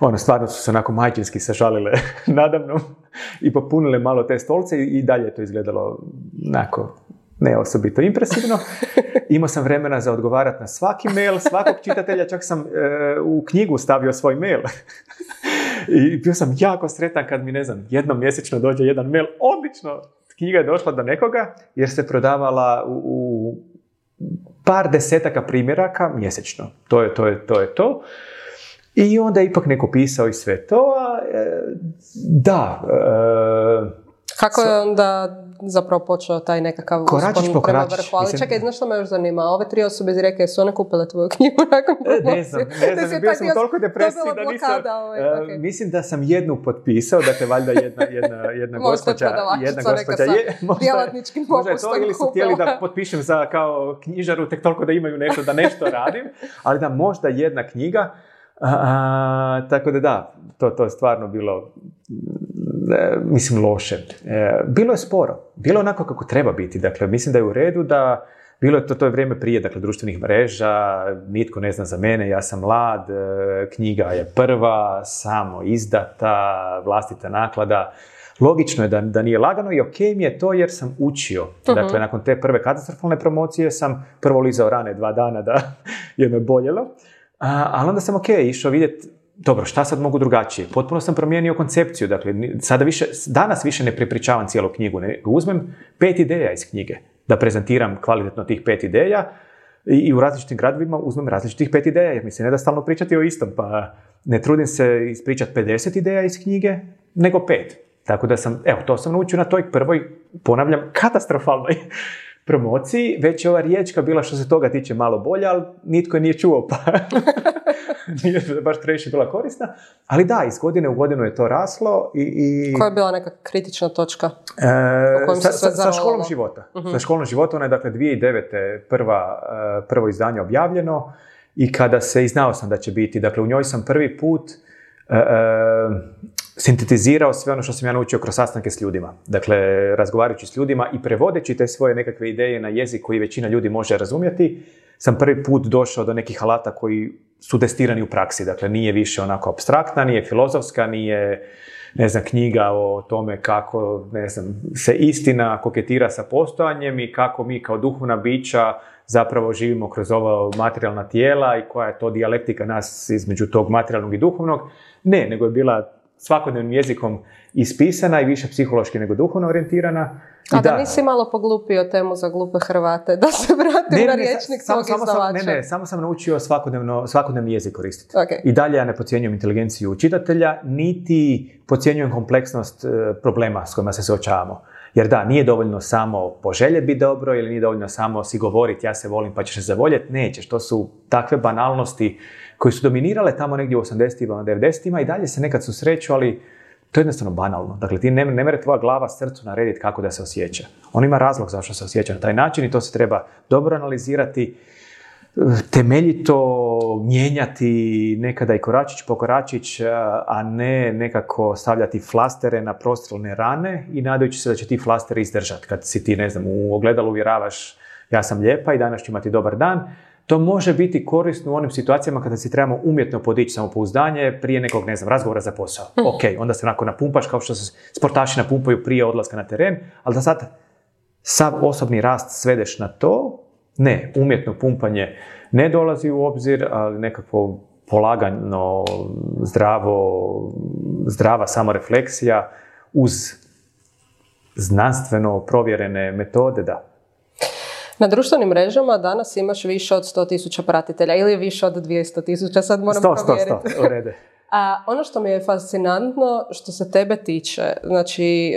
ono, stvarno su se onako majčinski sažalile nadamnom i popunile malo te stolce i, i dalje je to izgledalo onako ne osobito impresivno. Imao sam vremena za odgovarati na svaki mail, svakog čitatelja, čak sam e, u knjigu stavio svoj mail. I bio sam jako sretan kad mi, ne znam, jednom mjesečno dođe jedan mail, odlično, knjiga je došla do nekoga, jer se prodavala u, u par desetaka primjeraka mjesečno. To je to. Je, to, je to. I onda je ipak neko pisao i sve to. A, e, da, e, Kako je onda zapravo počeo taj nekakav koračić po prema koračić, vrhu? Ali mislim- čekaj, znaš što me još zanima? Ove tri osobe iz Rijeke su one kupile tvoju knjigu nakon E, promocije? Ne znam, ne znam, bio sam u toliko depresiji to da nisam... ovaj, e, okej. Mislim da sam jednu potpisao, dakle valjda jedna, jedna, jedna Možda gospođa, jedna gospođa je, možda, možda je to ili su htjeli da potpišem za kao knjižaru tek toliko da imaju nešto, da nešto radim, ali da možda jedna knjiga, a, a, tako da da, to, to je stvarno bilo mislim loše. E, bilo je sporo, bilo je onako kako treba biti, dakle mislim da je u redu da bilo je to, to je vrijeme prije, dakle, društvenih mreža, nitko ne zna za mene, ja sam mlad, e, knjiga je prva, samo izdata, vlastita naklada. Logično je da, da nije lagano i ok mi je to jer sam učio. Dakle, nakon te prve katastrofalne promocije sam prvo lizao rane dva dana da je me boljelo, a, ali onda sam ok, išao vidjeti dobro, šta sad mogu drugačije? Potpuno sam promijenio koncepciju, dakle, sada više, danas više ne prepričavam cijelu knjigu, nego uzmem pet ideja iz knjige, da prezentiram kvalitetno tih pet ideja i, i u različitim gradovima uzmem različitih pet ideja, jer mi se ne da stalno pričati o istom, pa ne trudim se ispričati 50 ideja iz knjige, nego pet. Tako da sam, evo, to sam naučio na toj prvoj, ponavljam, katastrofalnoj promociji, već je ova riječka bila što se toga tiče malo bolja, ali nitko je nije čuo, pa nije baš previše bila korisna. Ali da, iz godine u godinu je to raslo i... i Koja je bila neka kritična točka? E, sa, se sve sa, sa školom života. Sa školom života, ona je dakle 2009. Prva, e, prvo izdanje objavljeno i kada se, i znao sam da će biti, dakle u njoj sam prvi put e, e, sintetizirao sve ono što sam ja naučio kroz sastanke s ljudima. Dakle, razgovarajući s ljudima i prevodeći te svoje nekakve ideje na jezik koji većina ljudi može razumjeti, sam prvi put došao do nekih alata koji su testirani u praksi. Dakle, nije više onako abstraktna, nije filozofska, nije ne znam, knjiga o tome kako, ne znam, se istina koketira sa postojanjem i kako mi kao duhovna bića zapravo živimo kroz ova materijalna tijela i koja je to dijalektika nas između tog materijalnog i duhovnog. Ne, nego je bila svakodnevnim jezikom ispisana i više psihološki nego duhovno orijentirana. A da, nisi malo poglupio temu za glupe Hrvate, da se vratim na riječnik sa- svog samo sam, ne, ne, samo sam naučio svakodnevno, svakodnevni jezik koristiti. Ok. I dalje ja ne podcjenjujem inteligenciju čitatelja, niti podcjenjujem kompleksnost e, problema s kojima se suočavamo. Jer da, nije dovoljno samo poželjeti biti dobro ili nije dovoljno samo si govoriti ja se volim pa ćeš se zavoljeti. Nećeš, to su takve banalnosti koje su dominirale tamo negdje u 80-ima, 90-ima i dalje se nekad susreću, ali to je jednostavno banalno. Dakle, ti ne, ne mere tvoja glava srcu narediti kako da se osjeća. On ima razlog zašto se osjeća na taj način i to se treba dobro analizirati, temeljito mijenjati nekada i koračić po koračić, a ne nekako stavljati flastere na prostrelne rane i nadajući se da će ti flasteri izdržati. Kad si ti, ne znam, u ogledalu uvjeravaš ja sam lijepa i danas ću imati dobar dan, to može biti korisno u onim situacijama kada si trebamo umjetno podići samopouzdanje prije nekog, ne znam, razgovora za posao. Ok, onda se onako napumpaš kao što se sportaši napumpaju prije odlaska na teren, ali da sad sav osobni rast svedeš na to, ne, umjetno pumpanje ne dolazi u obzir, ali nekakvo polagano, zdravo, zdrava samorefleksija uz znanstveno provjerene metode, da. Na društvenim mrežama danas imaš više od 100.000 pratitelja ili više od 200.000, sad moram provjeriti. sto, u redu. A ono što mi je fascinantno što se tebe tiče, znači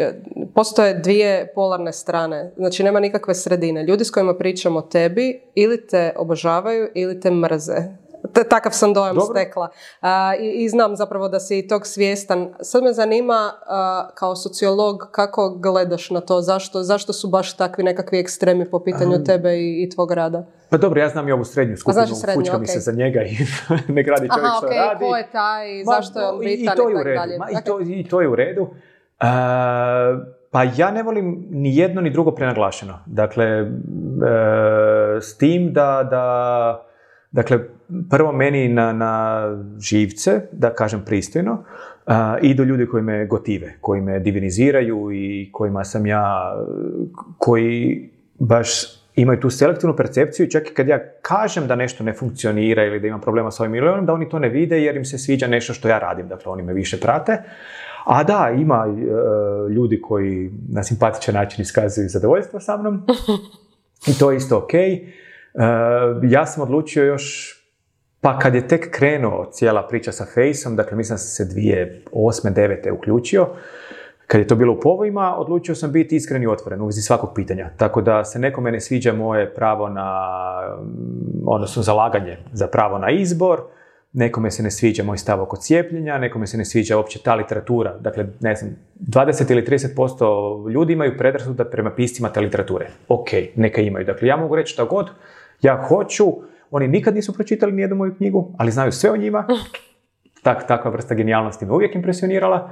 postoje dvije polarne strane, znači nema nikakve sredine. Ljudi s kojima pričam o tebi ili te obožavaju ili te mrze. Takav sam dojam Dobro. stekla. A, i, I znam zapravo da si i tog svjestan. Sad me zanima a, kao sociolog kako gledaš na to, zašto, zašto su baš takvi nekakvi ekstremi po pitanju tebe i, i tvog rada? Pa dobro, ja znam i ovu srednju skupinu, znači srednju, fučka mi se za njega i ne gradi čovjek Aha, što ok, radi. ko je taj, Ma, zašto je on bitan I to je u tako redu. dalje. Ma, i, Ok. to, I to je u redu. Pa ja ne volim ni jedno ni drugo prenaglašeno. Dakle, e, s tim da, da dakle, prvo meni na, na živce, da kažem pristojno, a, idu ljudi koji me gotive, koji me diviniziraju i kojima sam ja, koji baš imaju tu selektivnu percepciju i čak i kad ja kažem da nešto ne funkcionira ili da imam problema s ovim ili onim, da oni to ne vide jer im se sviđa nešto što ja radim, dakle oni me više prate. A da, ima e, ljudi koji na simpatičan način iskazuju zadovoljstvo sa mnom i to je isto ok. E, ja sam odlučio još, pa kad je tek krenuo cijela priča sa Faceom, dakle mislim se dvije osme, devete uključio, Kad je to bilo u povojima, odlučio sam biti iskren i otvoren u vezi svakog pitanja. Tako da se nekome ne sviđa moje pravo na, odnosno zalaganje za pravo na izbor, nekome se ne sviđa moj stav oko cijepljenja, nekome se ne sviđa uopće ta literatura. Dakle, ne znam, 20 ili 30% ljudi imaju predrasuda prema piscima te literature. Ok, neka imaju. Dakle, ja mogu reći što god ja hoću, oni nikad nisu pročitali nijednu moju knjigu, ali znaju sve o njima. Tak, takva vrsta genijalnosti me uvijek impresionirala.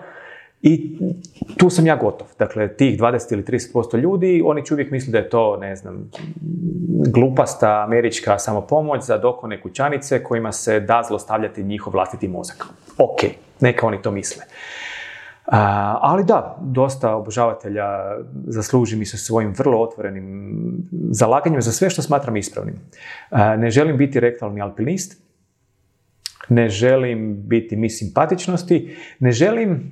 I tu sam ja gotov. Dakle, tih 20 ili 30% ljudi, oni će uvijek misliti da je to, ne znam, glupasta američka samopomoć za dokone kućanice kojima se da zlostavljati njihov vlastiti mozak. Ok, neka oni to misle. Ali da, dosta obožavatelja zasluži mi se svojim vrlo otvorenim zalaganjem za sve što smatram ispravnim. ne želim biti rektalni alpinist, ne želim biti mi simpatičnosti, ne želim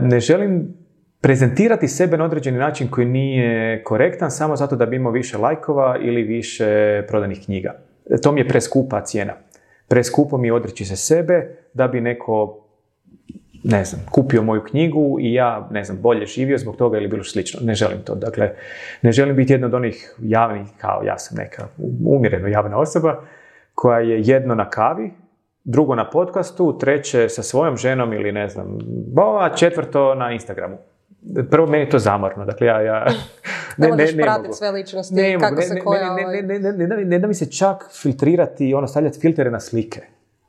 ne želim prezentirati sebe na određeni način koji nije korektan samo zato da bi imao više lajkova ili više prodanih knjiga. To mi je preskupa cijena. Preskupo mi je odreći se sebe da bi neko ne znam, kupio moju knjigu i ja, ne znam, bolje živio zbog toga ili bilo slično. Ne želim to. Dakle, ne želim biti jedna od onih javnih, kao ja sam neka umjereno javna osoba, koja je jedno na kavi, drugo na podcastu, treće sa svojom ženom ili ne znam, a četvrto na Instagramu. Prvo, meni je to zamorno, dakle ja... ja ne, ne, ne, pratiti sve ličnosti, ne, kako ne, se koja... Ne, ne, ne, ne, ne, da mi se čak filtrirati, ono, stavljati filtere na slike,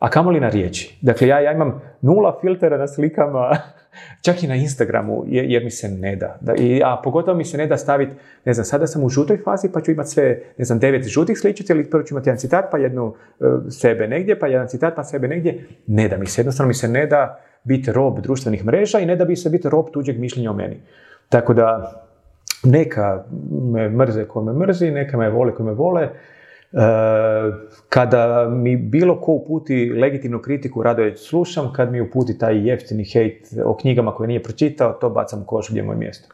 a kamoli na riječi. Dakle, ja, ja imam nula filtera na slikama, čak i na Instagramu, jer, mi se ne da. da i, a pogotovo mi se ne da staviti, ne znam, sada sam u žutoj fazi pa ću imati sve, ne znam, devet žutih sličica ili prvo ću imati jedan citat pa jednu e, sebe negdje, pa jedan citat pa sebe negdje. Ne da mi se, jednostavno mi se ne da biti rob društvenih mreža i ne da bi se biti rob tuđeg mišljenja o meni. Tako da, neka me mrze ko me mrzi, neka me vole ko me vole, kada mi bilo ko uputi legitimnu kritiku, rado je slušam. Kad mi uputi taj jeftini hejt o knjigama koje nije pročitao, to bacam u koš gdje je moje mjesto.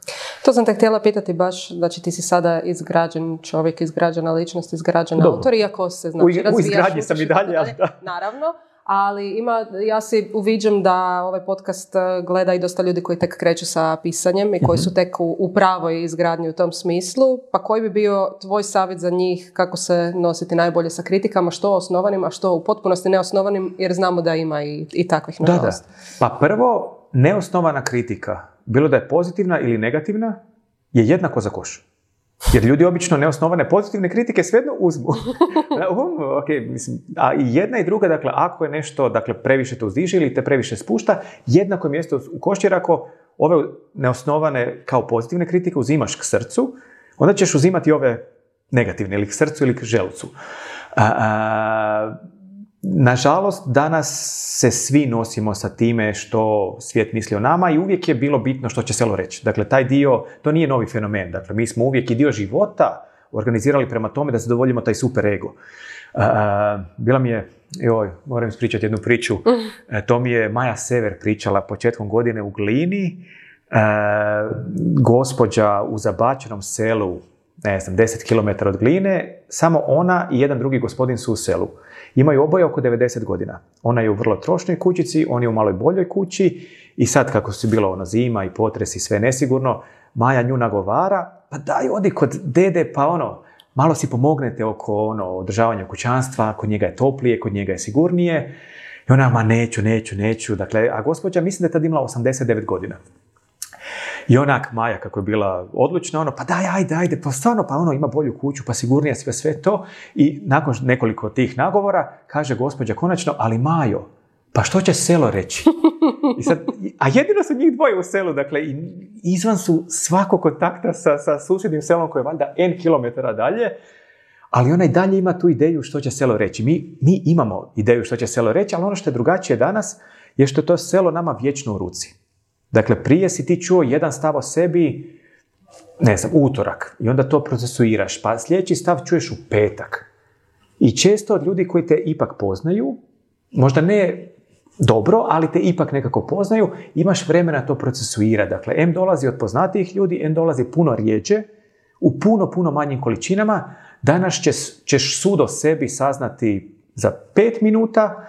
To sam te htjela pitati baš, znači ti si sada izgrađen čovjek, izgrađena ličnost, izgrađen autor, iako se znači u, u izgradnji sam i dalje, ali da. Naravno, ali ima, ja si uviđam da ovaj podcast e, gleda i dosta ljudi koji tek kreću sa pisanjem i koji mhm. su tek u, u pravoj izgradnji u tom smislu, pa koji bi bio tvoj savjet za njih kako se nositi najbolje sa kritikama, što osnovanim, a što u potpunosti neosnovanim, jer znamo da ima i, i takvih, nažalost. Da, da. Pa prvo, neosnovana kritika, bilo da je pozitivna ili negativna, je jednako za koš. Jer ljudi obično neosnovane pozitivne kritike svejedno uzmu. um, okay, mislim, a i jedna i druga, dakle, ako je nešto dakle, previše te uzdiže ili te previše spušta, jednako je mjesto u koš, jer ako ove neosnovane kao pozitivne kritike uzimaš k srcu, onda ćeš uzimati ove negativne ili k srcu ili k želucu. a, Nažalost, danas se svi nosimo sa time što svijet misli o nama i uvijek je bilo bitno što će selo reći. Dakle, taj dio, to nije novi fenomen. Dakle, mi smo uvijek i dio života organizirali prema tome da zadovoljimo taj super ego. bila mi je, joj, moram ispričati jednu priču, e, to mi je Maja Sever pričala početkom godine u Glini, uh, gospođa u zabačenom selu, ne znam, 10 km od Gline, samo ona i jedan drugi gospodin su u selu. Imaju oboje oko 90 godina. Ona je u vrlo trošnoj kućici, on je u maloj boljoj kući i sad kako su bilo ono zima i potres i sve nesigurno, Maja nju nagovara, pa daj odi kod dede pa ono, malo si pomognete oko ono, održavanja kućanstva, kod njega je toplije, kod njega je sigurnije. I ona, ma neću, neću, neću. Dakle, a gospođa mislim da je tad imala 89 godina. I onak Maja kako je bila odlučna, ono, pa daj, ajde, ajde, pa stvarno, pa ono, ima bolju kuću, pa sigurnije sve, sve to. I nakon nekoliko tih nagovora, kaže gospođa konačno, ali Majo, pa što će selo reći? I sad, a jedino su njih dvoje u selu, dakle, izvan su svakog kontakta sa, sa susjednim selom koje je valjda N kilometara dalje, ali ona i dalje ima tu ideju što će selo reći. Mi, mi imamo ideju što će selo reći, ali ono što je drugačije danas je što to selo nama vječno u ruci. Dakle, prije si ti čuo jedan stav o sebi, ne znam, utorak, i onda to procesuiraš, pa sljedeći stav čuješ u petak. I često od ljudi koji te ipak poznaju, možda ne dobro, ali te ipak nekako poznaju, imaš vremena to procesuirati. Dakle, M dolazi od poznatijih ljudi, M dolazi puno rijeđe, u puno, puno manjim količinama. Danas ćeš, ćeš sud o sebi saznati za pet minuta,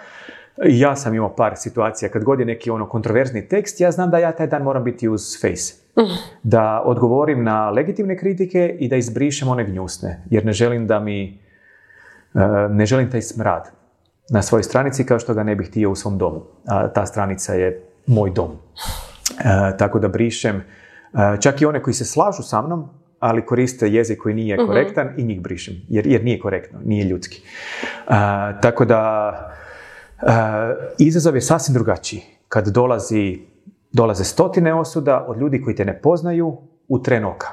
ja sam imao par situacija kad god je neki ono kontroverzni tekst, ja znam da ja taj dan moram biti uz face. Da odgovorim na legitimne kritike i da izbrišem one gnjusne, jer ne želim da mi, e, ne želim taj smrad na svojoj stranici kao što ga ne bih htio u svom domu. A ta stranica je moj dom. E, tako da brišem e, čak i one koji se slažu sa mnom, ali koriste jezik koji nije Mhm. korektan i njih brišem, jer, jer nije korektno, nije ljudski. E, tako da izazov je sasvim drugačiji. Kad dolazi, dolaze stotine osuda od ljudi koji te ne poznaju u tren oka.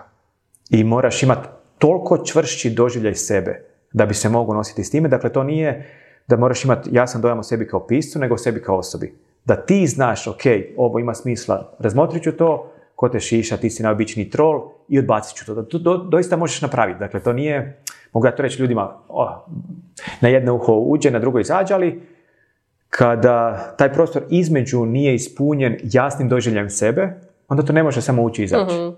I moraš imati toliko čvršći doživljaj sebe da bi se mogu nositi s time. Dakle, to nije da moraš imati jasan dojam o sebi kao piscu, nego o sebi kao osobi. Da ti znaš, ok, ovo ima smisla, razmotrit ću to, ko te šiša, ti si najobičniji troll i odbacit ću to. To do- doista možeš napraviti. Dakle, to nije, mogu ja to reći ljudima, na jedno uho uđe, na drugo izađe, ali kada taj prostor između nije ispunjen jasnim doživljajem sebe, onda to ne može samo ući i izaći. Mhm.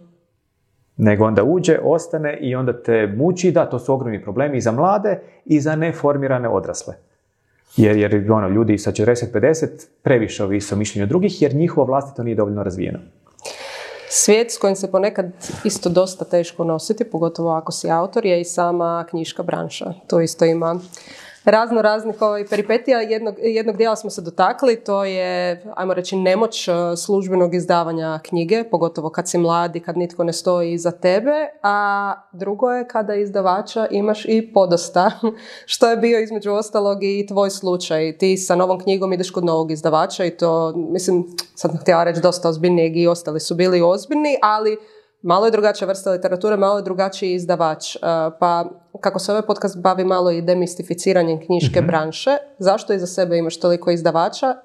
Nego onda uđe, ostane i onda te muči, da, to su ogromni problemi i za mlade i za neformirane odrasle. Jer, jer ono, ljudi sa 40-50 previše ovise o mišljenju drugih, jer njihovo vlastito nije dovoljno razvijeno. Svijet s kojim se ponekad isto dosta teško nositi, pogotovo ako si autor, je i sama knjiška branša. To isto ima razno raznih ovaj, peripetija. Jednog, jednog dijela smo se dotakli, to je, ajmo reći, nemoć eh, službenog izdavanja knjige, pogotovo kad si mladi, kad nitko ne stoji iza tebe, a drugo je kada izdavača imaš i podosta, što je bio između ostalog i tvoj slučaj. Ti sa novom knjigom ideš kod novog izdavača i to, mislim, sad sam htjela reći dosta ozbiljnijeg i ostali su bili ozbiljni, ali malo je drugačija vrsta literature, malo je drugačiji izdavač. Uh, Pa kako se ovaj podcast bavi malo i demistificiranjem knjiške branše, zašto iza sebe imaš toliko izdavača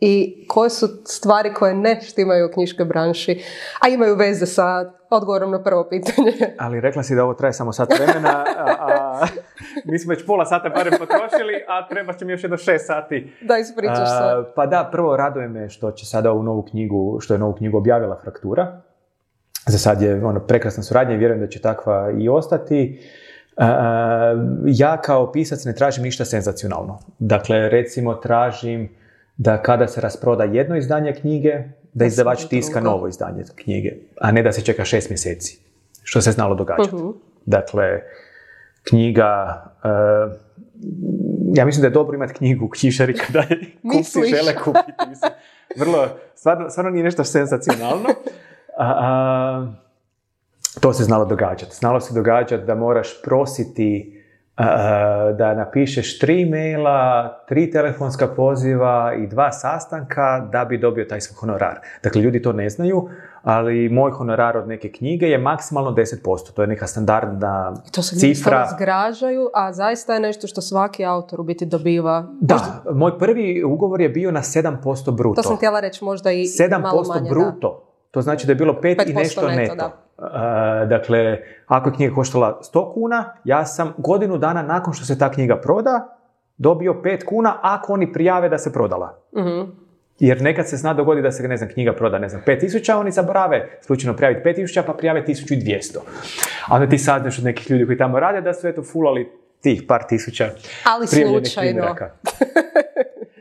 i koje su stvari koje ne štimaju u knjiškoj branši, a imaju veze sa odgovorom na prvo pitanje? Ali rekla si da ovo traje samo sat vremena, a, a mi smo već pola sata barem potrošili, a treba će mi još jedno šest sati. da ispričaš se. Pa da, prvo raduje me što će sada ovu novu knjigu, što je novu knjigu objavila Fraktura. Za sad je ono, prekrasna suradnja i vjerujem da će takva i ostati. A, ja kao pisac ne tražim ništa senzacionalno. Dakle, recimo tražim da kada se rasproda jedno izdanje knjige, da izdavač tiska novo izdanje knjige, a ne da se čeka šest mjeseci, što se znalo događati. Mhm. Dakle, knjiga, eh, ja mislim da je dobro imati knjigu u knjižari kada je kupci žele kupiti. Mislim, vrlo, stvarno, stvarno nije nešto senzacionalno. A, a, to se znalo događati. Znalo se događati da moraš prositi da napišeš tri maila, tri telefonska poziva i dva sastanka da bi dobio taj svoj honorar. Dakle, ljudi to ne znaju, ali moj honorar od neke knjige je maksimalno 10%. To je neka standardna To se cifra. zgražaju, a zaista je nešto što svaki autor u biti dobiva. Da, moj prvi ugovor je bio na 7% bruto. To sam htjela reći možda i 7% malo manje. da. bruto. To znači da je bilo 5 i 5% nešto neto. neto, A, dakle, ako je knjiga koštala 100 kuna, ja sam godinu dana nakon što se ta knjiga proda, dobio 5 kuna ako oni prijave da se prodala. Mhm. Jer nekad se zna dogoditi da se, ne znam, knjiga proda, ne znam, 5000, a oni zaborave slučajno prijaviti 5000, pa prijave 1200. A onda ti saznaš od nekih ljudi koji tamo rade da su eto fulali tih par tisuća Ali slučajno.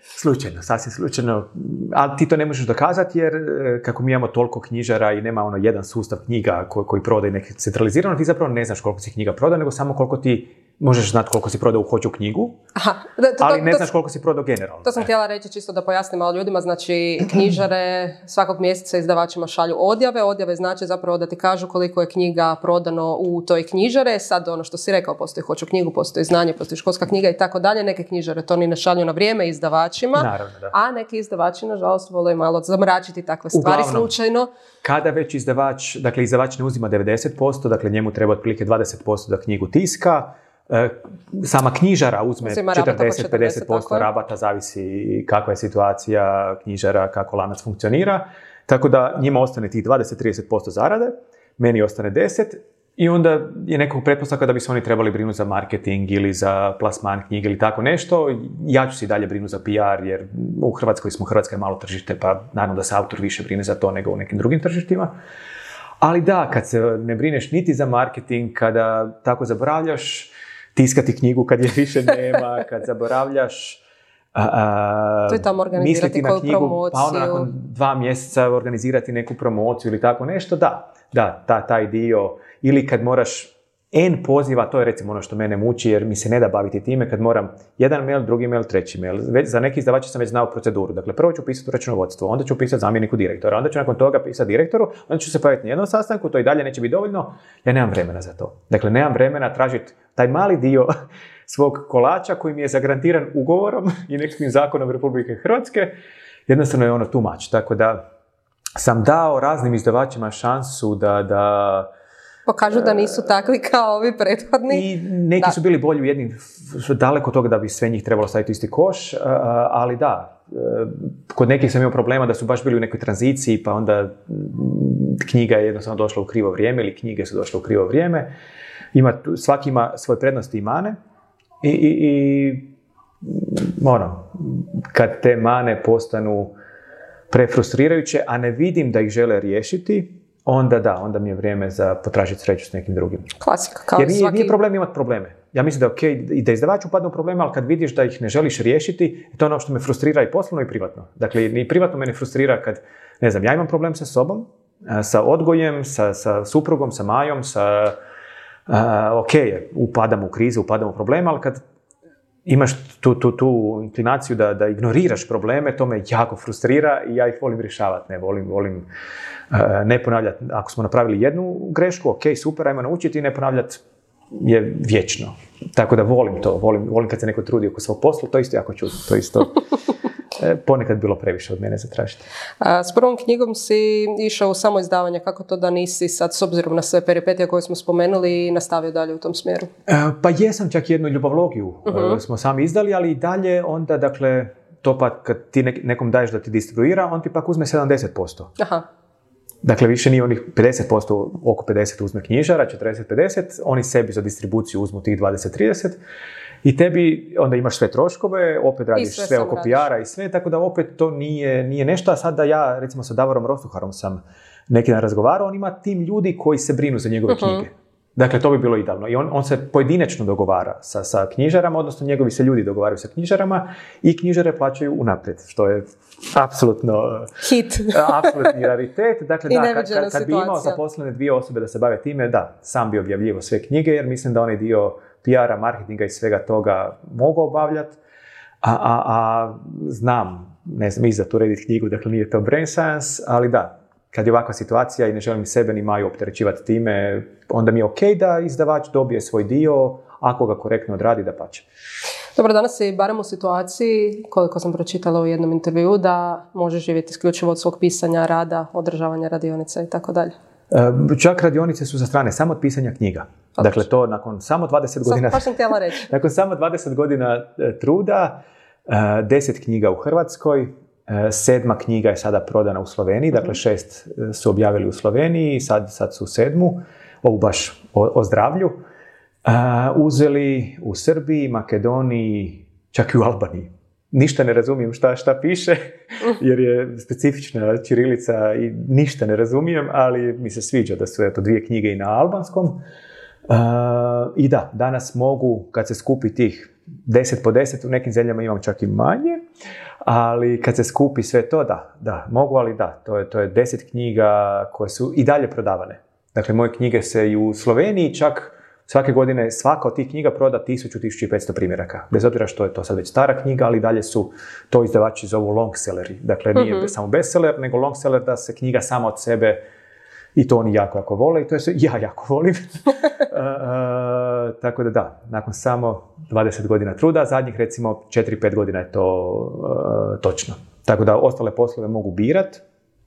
Slučajno, sasvim slučajno. Ali ti to ne možeš dokazati jer e, kako mi imamo toliko knjižara i nema ono jedan sustav knjiga koji, koji prodaje neke centralizirano, ti zapravo ne znaš koliko si knjiga prodao, nego samo koliko ti možeš znati koliko si prodao u hoću knjigu, Aha, da, to, ali ne to- znaš koliko si prodao generalno. To sam htjela reći čisto da pojasnim malo ljudima, znači knjižare svakog mjeseca izdavačima šalju odjave, odjave znači zapravo da ti kažu koliko je knjiga prodano u toj knjižare, sad ono što si rekao, postoji hoću knjigu, postoji znanje, postoji školska knjiga i tako dalje, neke knjižare to ni ne šalju na vrijeme izdavačima, Naravno, da. a neki izdavači nažalost vole malo zamračiti takve stvari Uglavnom. slučajno. Kada već izdavač, dakle izdavač ne uzima 90%, dakle njemu treba otprilike 20% da knjigu tiska, e, sama knjižara uzme Uzima rabat oko 40, 40-50% tako je. rabata, zavisi kakva je situacija knjižara, kako lanac funkcionira. Tako da njima ostane tih 20-30% zarade, meni ostane 10 i onda je nekog pretpostavka da bi se oni trebali brinuti za marketing ili za plasman knjige ili tako nešto. Ja ću se i dalje brinuti za PR jer u Hrvatskoj smo, Hrvatska je malo tržište pa naravno da se autor više brine za to nego u nekim drugim tržištima. Ali da, kad se ne brineš niti za marketing, kada tako zaboravljaš tiskati knjigu kad je više nema, kad zaboravljaš a, To je tamo organizirati misliti na knjigu, promociju. pa onda nakon dva mjeseca organizirati neku promociju ili tako nešto, da, da, ta, taj dio, ili kad moraš N poziva, to je recimo ono što mene muči jer mi se ne da baviti time kad moram jedan mail, drugi mail, treći mail. Već, za neki izdavače sam već znao proceduru. Dakle, prvo ću pisati u računovodstvo, onda ću pisati zamjeniku direktora, onda ću nakon toga pisati direktoru, onda ću se pojaviti na jednom sastanku, to i dalje neće biti dovoljno. Ja nemam vremena za to. Dakle, nemam vremena tražiti taj mali dio svog kolača koji mi je zagarantiran ugovorom i nekakvim zakonom Republike Hrvatske. Jednostavno je ono much. Tako da sam dao raznim izdavačima šansu da, da Pokažu da nisu takvi kao ovi prethodni. I neki Da. su bili bolji u jednim, daleko toga da bi sve njih trebalo staviti u isti koš, ali da, e, kod nekih sam imao problema da su baš bili u nekoj tranziciji, pa onda knjiga je jednostavno došla u krivo vrijeme ili knjige su došle u krivo vrijeme. Ima, svaki ima svoje prednosti i mane i, i, i ono, kad te mane postanu prefrustrirajuće, a ne vidim da ih žele riješiti, onda da, onda mi je vrijeme za potražiti sreću s nekim drugim. Klasika, kao Jer nije, svaki... nije problem imati probleme. Ja mislim da je ok i da izdavač upadne u probleme, ali kad vidiš da ih ne želiš riješiti, to je ono što me frustrira i poslovno i privatno. Dakle, ni privatno me ne frustrira kad, ne znam, ja imam problem sa sobom, sa odgojem, sa, sa suprugom, sa majom, sa, a, ok upadam u krizu, upadam u probleme, ali kad imaš tu, tu, tu inklinaciju da, da ignoriraš probleme, to me jako frustrira i ja ih volim rješavati. Ne volim, volim uh, ne ponavljati. Ako smo napravili jednu grešku, ok, super, ajmo naučiti i ne ponavljati je vječno. Tako da volim to, volim, volim kad se neko trudi oko svog posla, to isto jako čudno, to isto ponekad bilo previše od mene zatražiti. A, s prvom knjigom si išao u samo izdavanje, kako to da nisi sad s obzirom na sve peripetije koje smo spomenuli i nastavio dalje u tom smjeru? E, Pa jesam čak jednu ljubavlogiju e, smo sami izdali, ali i dalje onda, dakle, to pa kad ti nek- nekom daješ da ti distribuira, on ti pak uzme 70%. Aha, Dakle, više nije onih 50%, oko 50 uzme knjižara, 40-50, oni sebi za distribuciju uzmu tih 20-30 i tebi onda imaš sve troškove, opet radiš sve sve, oko. PR-a i sve, tako da opet to nije, nije nešto, a sad da ja, recimo sa Davorom Rostuharom sam neki dan razgovarao, on ima tim ljudi koji se brinu za njegove knjige. Dakle, to bi bilo idealno. I on, on se pojedinačno dogovara sa, sa knjižarama, odnosno njegovi se ljudi dogovaraju sa knjižarama i knjižare plaćaju unaprijed, što je apsolutno hit. apsolutni raritet. Dakle, I da, kad, kad, kad bi imao zaposlene dvije osobe da se bave time, da, sam bi objavljivo sve knjige, jer mislim da onaj dio PR-a, marketinga i svega toga mogu obavljati. A, a, a znam, ne znam, iza tu rediti knjigu, dakle nije to brain science, ali da, kad je ovakva situacija i ne želim sebe ni Maju opterećivati time, onda mi je ok da izdavač dobije svoj dio, ako ga korektno odradi, da pače. Dobro, danas si barem u situaciji, koliko sam pročitala u jednom intervju, da može živjeti isključivo od svog pisanja, rada, održavanja radionica i tako dalje. E, Čak radionice su za strane, samo od pisanja knjiga. Dakle, to nakon samo 20 Sad, godina... sam htjela reći. Nakon samo 20 godina e, truda, e, 10 knjiga u Hrvatskoj, e, sedma knjiga je sada prodana u Sloveniji, dakle šest e, su objavili u Sloveniji, sad, sad su sedmu, ovu baš o, o zdravlju, e, uzeli u Srbiji, Makedoniji, čak i u Albaniji. Ništa ne razumijem šta, šta piše, jer je specifična čirilica i ništa ne razumijem, ali mi se sviđa da su eto dvije knjige i na albanskom. Uh, I da, danas mogu, kad se skupi tih 10 po 10, u nekim zemljama imam čak i manje, ali kad se skupi sve to, da, da, mogu, ali da, to je, to je 10 knjiga koje su i dalje prodavane. Dakle, moje knjige se i u Sloveniji čak svake godine svaka od tih knjiga proda 1000-1500 primjeraka. Bez obzira što je to sad već stara knjiga, ali dalje su to izdavači zovu long selleri. Dakle, nije samo bestseller, nego long seller da se knjiga sama od sebe i to oni jako, jako vole i to je sve ja jako volim. Tako da da, nakon samo 20 godina truda, zadnjih recimo 4-5 godina je to e, točno. Tako da ostale poslove mogu birat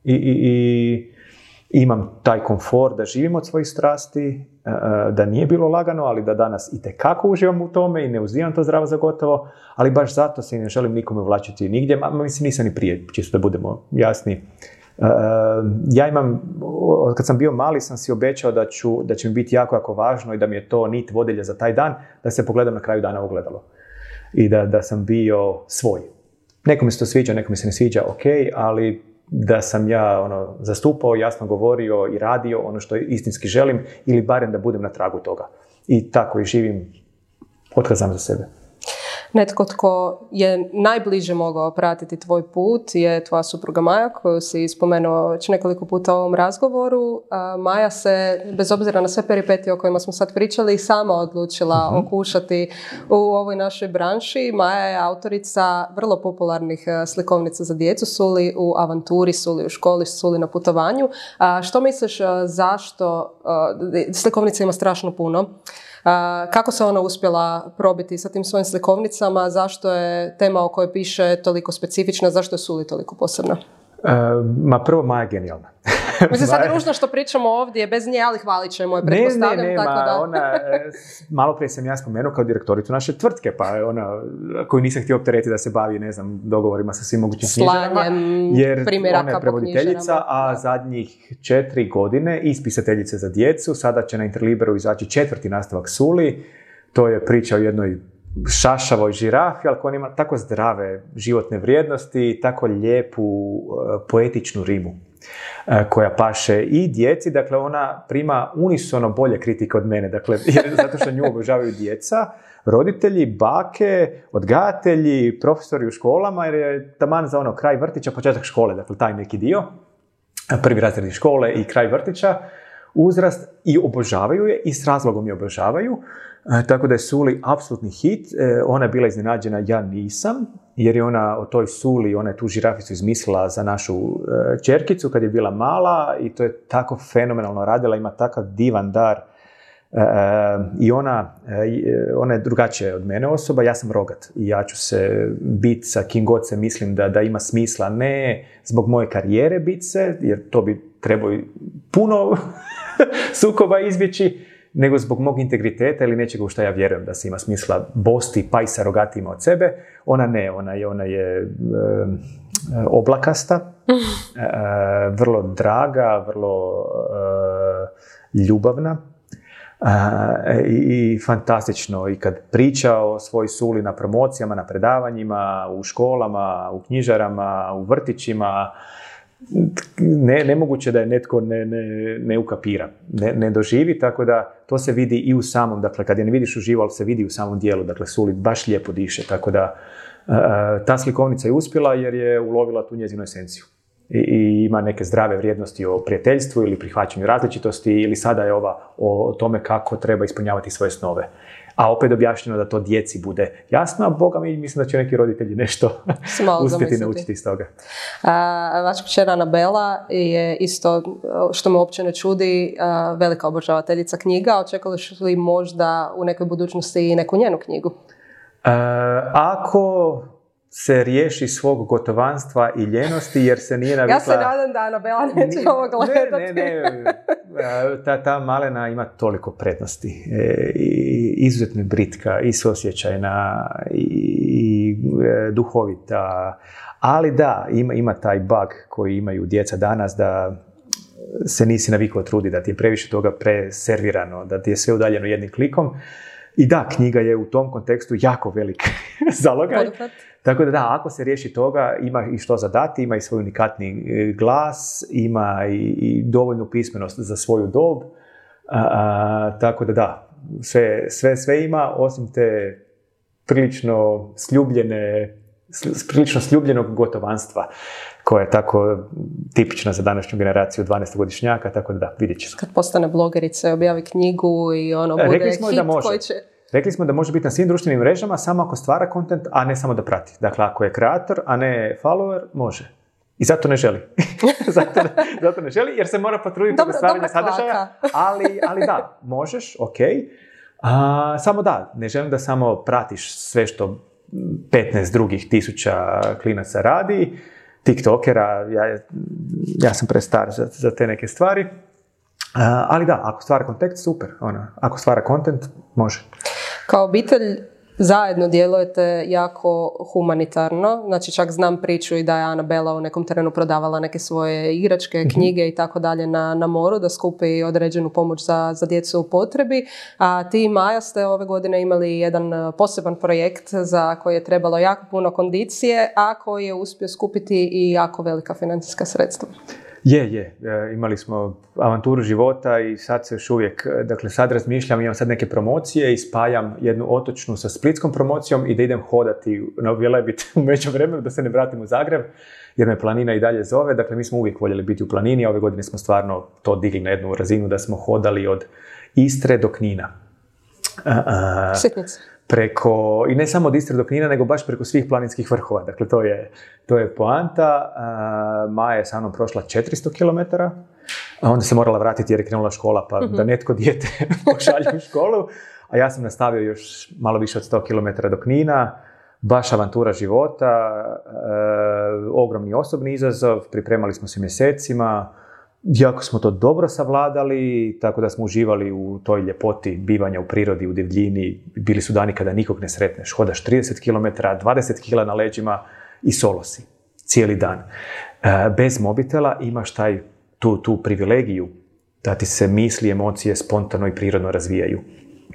i, i, i imam taj komfor da živim od svojih strasti, e, da nije bilo lagano, ali da danas i tekako uživam u tome i ne uzimam to zdravo za gotovo, ali baš zato se ne želim nikome uvlačiti nigdje, ma mislim nisam ni prije, čisto da budemo jasni. E, ja imam, kad sam bio mali sam si obećao da, ću, da će mi biti jako, jako važno i da mi je to nit vodilja za taj dan, da se pogledam na kraju dana ogledalo. I da, da sam bio svoj. Nekome se to sviđa, nekome se ne sviđa, ok, ali da sam ja ono, zastupao, jasno govorio i radio ono što istinski želim ili barem da budem na tragu toga. I tako i živim otkad znam za sebe. Netko tko je najbliže mogao pratiti tvoj put je tvoja supruga Maja, koju si spomenuo već nekoliko puta u ovom razgovoru. Maja se, bez obzira na sve peripetije o kojima smo sad pričali, sama odlučila uh okušati u ovoj našoj branši. Maja je autorica vrlo popularnih e, slikovnica za djecu, suli u avanturi, suli u školi, suli na putovanju. Što misliš e, zašto, e, slikovnica ima strašno puno, kako se ona uspjela probiti sa tim svojim slikovnicama, zašto je tema o kojoj piše toliko specifična, zašto je Suli toliko posebna? Ma prvo, Maja je genijalna. Mislim, sad je ružno što pričamo ovdje, bez nje, ali hvalit ćemo je, pretpostavljam. Ne, ne, ne, tako da... ona, e, malo prije sam ja spomenuo kao direktoricu naše tvrtke, pa ona, koju nisam htio opteretiti da se bavi, ne znam, dogovorima sa svim mogućim knjižarama. Jer ona je prevoditeljica, a zadnjih četiri godine ispisateljice za djecu, sada će na Interliberu izaći četvrti nastavak Suli, to je priča o jednoj šašavoj žirafi, ali koja ima tako zdrave životne vrijednosti, tako lijepu e, poetičnu rimu e, koja paše i djeci, dakle ona prima unisono bolje kritike od mene, dakle zato što nju obožavaju djeca, roditelji, bake, odgajatelji, profesori u školama, jer je taman za ono kraj vrtića, početak škole, dakle taj neki dio, prvi razred škole i kraj vrtića, uzrast i obožavaju je i s razlogom je obožavaju. E, tako da je Suli apsolutni hit. E, ona je bila iznenađena, ja nisam, jer je ona o toj Suli, ona je tu žiraficu izmislila za našu e, čerkicu kad je bila mala i to je tako fenomenalno radila, ima takav divan dar i ona, ona je drugačija od mene osoba, ja sam rogat i ja ću se biti sa kim god se mislim da, da ima smisla, ne zbog moje karijere biti se, jer to bi trebao puno sukoba izbjeći, nego zbog mog integriteta ili nečega u što ja vjerujem da se ima smisla bosti pa i sa rogatima od sebe. Ona ne, ona je, ona je oblakasta, vrlo draga, vrlo ljubavna i, i fantastično. I kad priča o svoj suli na promocijama, na predavanjima, u školama, u knjižarama, u vrtićima, ne, nemoguće da je netko ne, ne, ne ukapira, ne, ne, doživi, tako da to se vidi i u samom, dakle kad je ne vidiš uživo, ali se vidi u samom dijelu, dakle Sulit baš lijepo diše, tako da ta slikovnica je uspjela jer je ulovila tu njezinu esenciju. I, I, ima neke zdrave vrijednosti o prijateljstvu ili prihvaćanju različitosti ili sada je ova o tome kako treba ispunjavati svoje snove a opet objašnjeno da to djeci bude jasno, a Boga mi mislim da će neki roditelji nešto uspjeti naučiti iz toga. A, vaša kćer Anabela je isto, što me uopće ne čudi, velika obožavateljica knjiga. Očekuješ li možda u nekoj budućnosti i neku njenu knjigu? ako se riješi svog gotovanstva i ljenosti jer se nije navikla... Ja se nadam da Anabela neće ovo gledati. Ne, ne, ne. Ta, ta malena ima toliko prednosti. E, I izuzetno britka, i suosjećajna, i, i e, duhovita. Ali da, ima, ima taj bug koji imaju djeca danas da se nisi navikao trudi, da ti je previše toga preservirano, da ti je sve udaljeno jednim klikom. I da, knjiga je u tom kontekstu jako velik zalogaj. Tako da da, ako se riješi toga, ima i što zadati, ima i svoj unikatni e, glas, ima i, dovoljnu pismenost za svoju dob. tako da da, sve, sve, sve ima, osim te prilično sljubljene, prilično sljubljenog gotovanstva koja je tako tipična za današnju generaciju 12-godišnjaka, tako da da, vidjet ćemo. Kad postane blogerica, objavi knjigu i ono bude Rekli smo hit da može. koji će... Rekli smo da može biti na svim društvenim mrežama samo ako stvara kontent, a ne samo da prati. Dakle, ako je kreator, a ne follower, može. I zato ne želi. zato, zato ne želi, jer se mora potruditi Dobro, stvaranja sadržaja. ali, ali da, možeš, ok. A, samo da, ne želim da samo pratiš sve što 15 drugih tisuća klinaca radi, tiktokera, ja, ja sam prestar za, za te neke stvari. ali da, ako stvara kontekst, super. Ona, ako stvara kontent, može. Kao obitelj zajedno djelujete jako humanitarno, znači čak znam priču i da je Anabela u nekom terenu prodavala neke svoje igračke, mhm. knjige i tako dalje na, moru da skupi određenu pomoć za, za djecu u potrebi. A ti Maja ste ove godine imali jedan e, poseban projekt za koji je trebalo jako puno kondicije, a koji je uspio skupiti i jako velika financijska sredstva. Je, je. E, imali smo avanturu života i sad se još uvijek, e, dakle sad razmišljam, imam sad neke promocije i spajam jednu otočnu sa splitskom promocijom i da idem hodati na Velebit u međuvremenu da se ne vratim u Zagreb jer me planina i dalje zove. Dakle, mi smo uvijek voljeli biti u planini, a ove godine smo stvarno to digli na jednu razinu da smo hodali od Istre do Knina. Preko, i ne samo od Istre do Knina, nego baš preko svih planinskih vrhova. Dakle, to je, to je poanta. Maja je sa mnom prošla 400 km, a onda se morala vratiti jer je krenula škola, pa mhm. da netko dijete pošalje u školu. A ja sam nastavio još malo više od 100 km do Knina. Baš avantura života, ogromni osobni izazov, pripremali smo se mjesecima, Jako smo to dobro savladali, tako da smo uživali u toj ljepoti bivanja u prirodi, u divljini. Bili su dani kada nikog ne sretneš. Hodaš 30 km, 20 kg na leđima i solo si. Cijeli dan. E, bez mobitela imaš taj, tu, tu privilegiju da ti se misli, emocije spontano i prirodno razvijaju.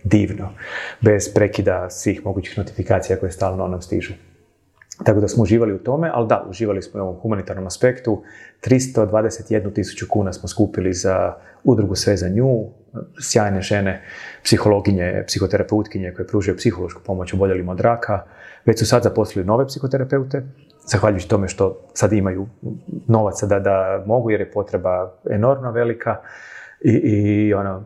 Divno. Bez prekida svih mogućih notifikacija koje stalno nam stižu. Tako da smo uživali u tome, ali da, uživali smo u ovom humanitarnom aspektu. 321 tisuću kuna smo skupili za udrugu Sve za nju, sjajne žene, psihologinje, psihoterapeutkinje koje pružaju psihološku pomoć oboljelima od raka. Već su sad zaposlili nove psihoterapeute, zahvaljujući tome što sad imaju novaca da, da mogu jer je potreba enormno velika i, i ono,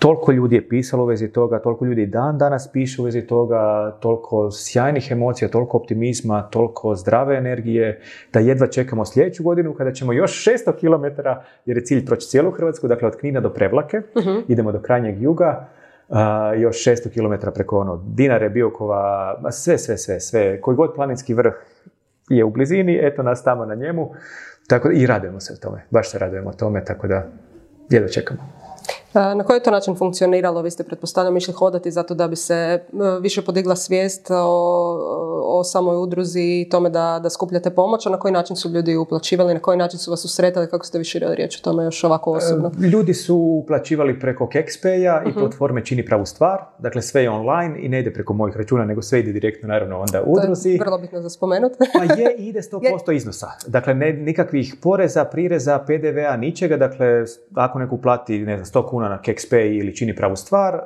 toliko ljudi je pisalo u vezi toga, toliko ljudi dan danas piše u vezi toga, toliko sjajnih emocija, toliko optimizma, toliko zdrave energije, da jedva čekamo sljedeću godinu kada ćemo još 600 km, jer je cilj proći cijelu Hrvatsku, dakle od Knina do Prevlake, mhm. idemo do krajnjeg juga, još 600 km preko ono, Dinare, Biokova, sve, sve, sve, sve, koji god planinski vrh je u blizini, eto nas tamo na njemu, tako i radujemo se o tome, baš se radujemo o tome, tako da jedva čekamo. Na koji je to način funkcioniralo? Vi ste pretpostavljam išli hodati zato da bi se e, više podigla svijest o, o samoj udruzi i tome da, da skupljate pomoć, a na koji način su ljudi uplaćivali, na koji način su vas usretali, kako ste vi širili riječ o tome još ovako osobno? E, ljudi su uplaćivali preko Kexpaya i uh platforme Čini pravu stvar, dakle sve je online i ne ide preko mojih računa, nego sve ide direktno naravno onda udruzi. To je vrlo bitno za spomenuti. pa je, ide 100% iznosa. Dakle, ne, nikakvih poreza, prireza, PDV-a, ničega, dakle, ako neko plati, ne znam, 100 kuna na KexPay ili čini pravu stvar, e,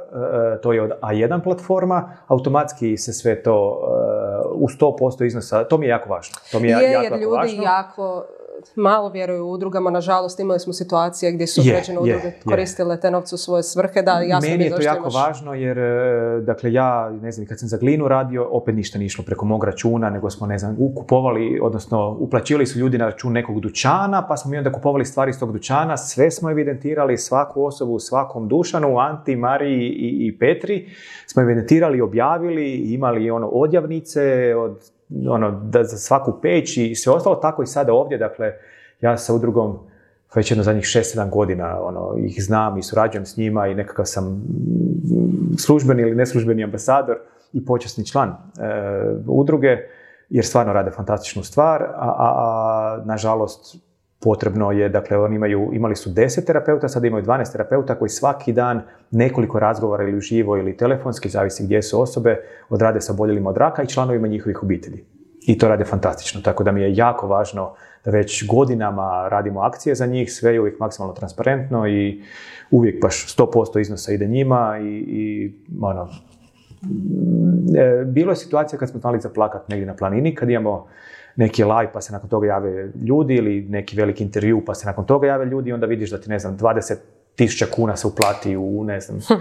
to je od A1 platforma, automatski se sve to e, u 100% iznosa, to mi je jako važno. To mi je, je jako, jer ljudi važno. jako malo vjeruju u udrugama, nažalost imali smo situacije gdje su određene udruge koristile te novce u svoje svrhe, da jasno Meni je to jako važno jer, e, dakle, ja, ne znam, kad sam za Glinu radio, opet ništa nije išlo preko mog računa, nego smo, ne znam, kupovali, odnosno uplaćivali su ljudi na račun nekog dućana, pa smo mi onda kupovali stvari iz tog dućana, sve smo evidentirali, svaku osobu, svakom Dušanu, Anti, Mariji i, i Petri, smo evidentirali, objavili, imali ono odjavnice od ono, da za svaku peć i sve ostalo, tako i sada ovdje, dakle, ja sa udrugom već jedno zadnjih 6-7 godina ono, ih znam i surađujem s njima i nekakav sam službeni ili neslužbeni ambasador i počasni član e, udruge, jer stvarno rade fantastičnu stvar, a, a, a nažalost potrebno je, dakle oni imaju, imali su 10 terapeuta, sada imaju 12 terapeuta koji svaki dan nekoliko razgovora ili uživo ili telefonski, zavisi gdje su osobe, odrade sa oboljelima od raka i članovima njihovih obitelji. I to rade fantastično, tako da mi je jako važno da već godinama radimo akcije za njih, sve je uvijek maksimalno transparentno i uvijek baš 100% iznosa ide njima i, i ono, e, bilo je situacija kad smo znali zaplakat negdje na planini, kad imamo neki live pa se nakon toga jave ljudi ili neki veliki intervju pa se nakon toga jave ljudi i onda vidiš da ti ne znam 20 tisuća kuna se uplati u ne znam hm.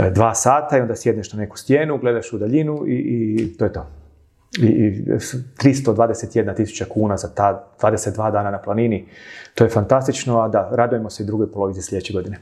e, dva sata i onda sjedneš na neku stijenu, gledaš u daljinu i, i to je to. I, i 321 tisuća kuna za ta 22 dana na planini. To je fantastično, a da, radujemo se i drugoj polovici sljedeće godine.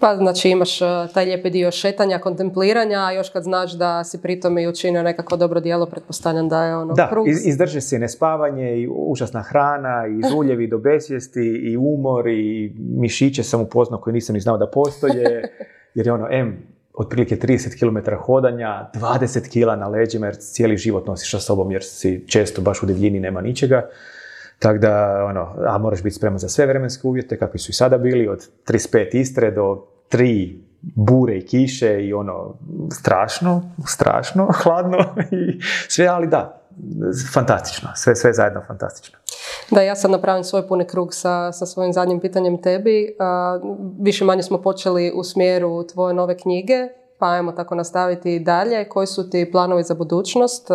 Pa znači imaš uh, taj lijepi dio šetanja, kontempliranja, a još kad znaš da si pritom i učinio nekako dobro dijelo, pretpostavljam da je ono Da, izdrže se nespavanje i užasna hrana i žuljevi do besvijesti i umor i mišiće sam upoznao koji nisam ni znao da postoje. Jer je ono, M, otprilike 30 km hodanja, 20 kg na leđima jer cijeli život nosiš sa sobom jer si često baš u divljini nema ničega. Tako da, ono, a moraš biti spreman za sve vremenske uvjete, kakvi su i sada bili, od 35 Istre do 3 bure i kiše i ono, strašno, strašno, hladno i sve, ali da, fantastično, sve, sve zajedno fantastično. Da, ja sad napravim svoj puni krug sa, sa svojim zadnjim pitanjem tebi. više manje smo počeli u smjeru tvoje nove knjige, pa ajmo tako nastaviti i dalje. Koji su ti planovi za budućnost?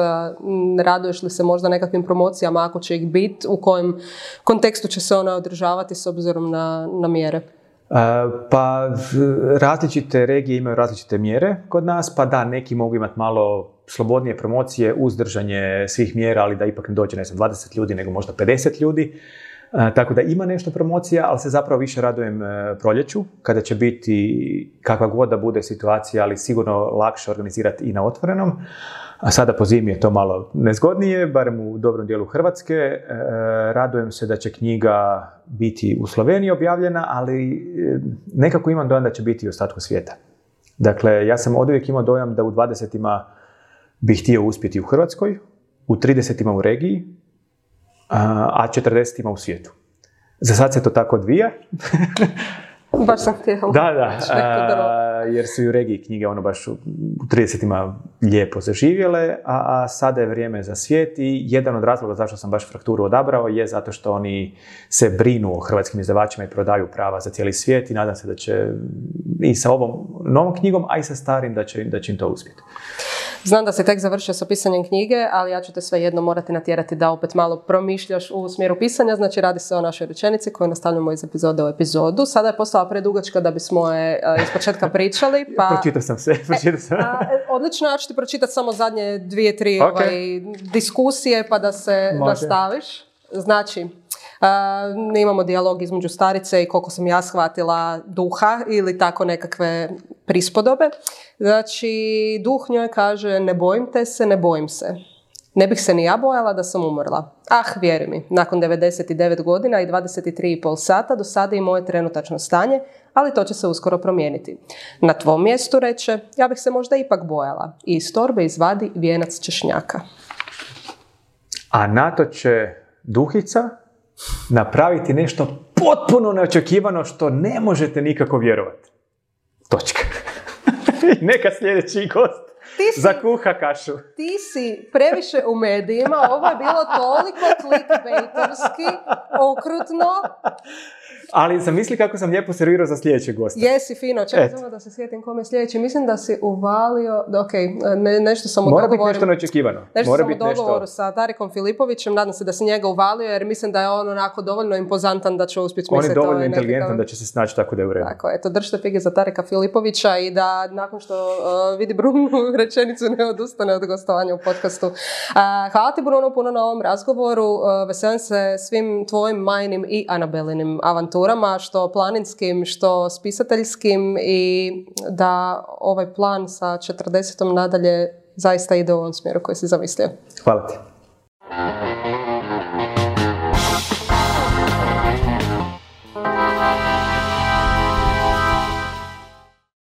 Raduješ li se možda nekakvim promocijama ako će ih biti? U kojem kontekstu će se ona održavati s obzirom na, na mjere? Pa različite regije imaju različite mjere kod nas, pa da, neki mogu imati malo slobodnije promocije uz držanje svih mjera, ali da ipak ne dođe, ne znam, 20 ljudi, nego možda 50 ljudi. Tako da ima nešto promocija, ali se zapravo više radujem e, proljeću, kada će biti kakva god da bude situacija, ali sigurno lakše organizirati i na otvorenom. A sada po zimi je to malo nezgodnije, barem u dobrom dijelu Hrvatske. E, radujem se da će knjiga biti u Sloveniji objavljena, ali e, nekako imam dojam da će biti u ostatku svijeta. Dakle, ja sam od uvijek imao dojam da u 20 bih htio uspjeti u Hrvatskoj, u 30 u regiji, a 40 u svijetu. Za sad se to tako odvija. Baš sam htjela. Da, da. jer su i u regiji knjige ono baš u 30 lijepo zaživjele, a, a sada je vrijeme za svijet i jedan od razloga zašto sam baš frakturu odabrao je zato što oni se brinu o hrvatskim izdavačima i prodaju prava za cijeli svijet i nadam se da će i sa ovom novom knjigom, a i sa starim da će, da će im to uspjeti. Znam da si tek završio sa pisanjem knjige, ali ja ću te svejedno morati natjerati da opet malo promišljaš u smjeru pisanja. Znači, radi se o našoj rečenici koju nastavljamo iz epizode u epizodu. Sada je postala predugačka da bismo je uh, iz početka pričali. Pa... Pročitao sam se. Pročitao sam. E, odlično, ja ću ti pročitati samo zadnje dvije, tri okay. ovaj, diskusije pa da se nastaviš. Znači, Uh, imamo dijalog između starice i koliko sam ja shvatila duha ili tako nekakve prispodobe. Znači, duh njoj kaže ne bojim te se, ne bojim se. Ne bih se ni ja bojala da sam umrla. Ah, vjeri mi, nakon 99 godina i 23,5 sata do sada i moje trenutačno stanje, ali to će se uskoro promijeniti. Na tvom mjestu reče, ja bih se možda ipak bojala i iz torbe izvadi vijenac češnjaka. A na to će duhica napraviti nešto potpuno neočekivano što ne možete nikako vjerovati. Točka. Neka sljedeći gost ti za kuha kašu. Ti si previše u medijima, ovo je bilo toliko clickbaitorski, okrutno, ali zamisli kako sam lijepo servirao za sljedećeg gosta. Jesi, fino. Čekaj samo da se sjetim kome je sljedeći. Mislim da si uvalio, ok, ne, nešto sam u Mora biti nešto neočekivano. Nešto Mora sam u dogovoru nešto... sa Tarikom Filipovićem, nadam se da si njega uvalio, jer mislim da je on onako dovoljno impozantan da će uspjeti On je dovoljno inteligentan da će se snaći tako da je u redu. Tako, eto, držite fige za Tarika Filipovića i da nakon što uh, vidi Bruno rečenicu ne odustane od gostovanja u podcastu. Uh, hvala ti Bruno puno na ovom razgovoru. Uh, veselim se svim tvojim majnim i Anabelinim avanturama avanturama, što planinskim, što spisateljskim i da ovaj plan sa 40. nadalje zaista ide u ovom smjeru koji si zamislio. Hvala ti.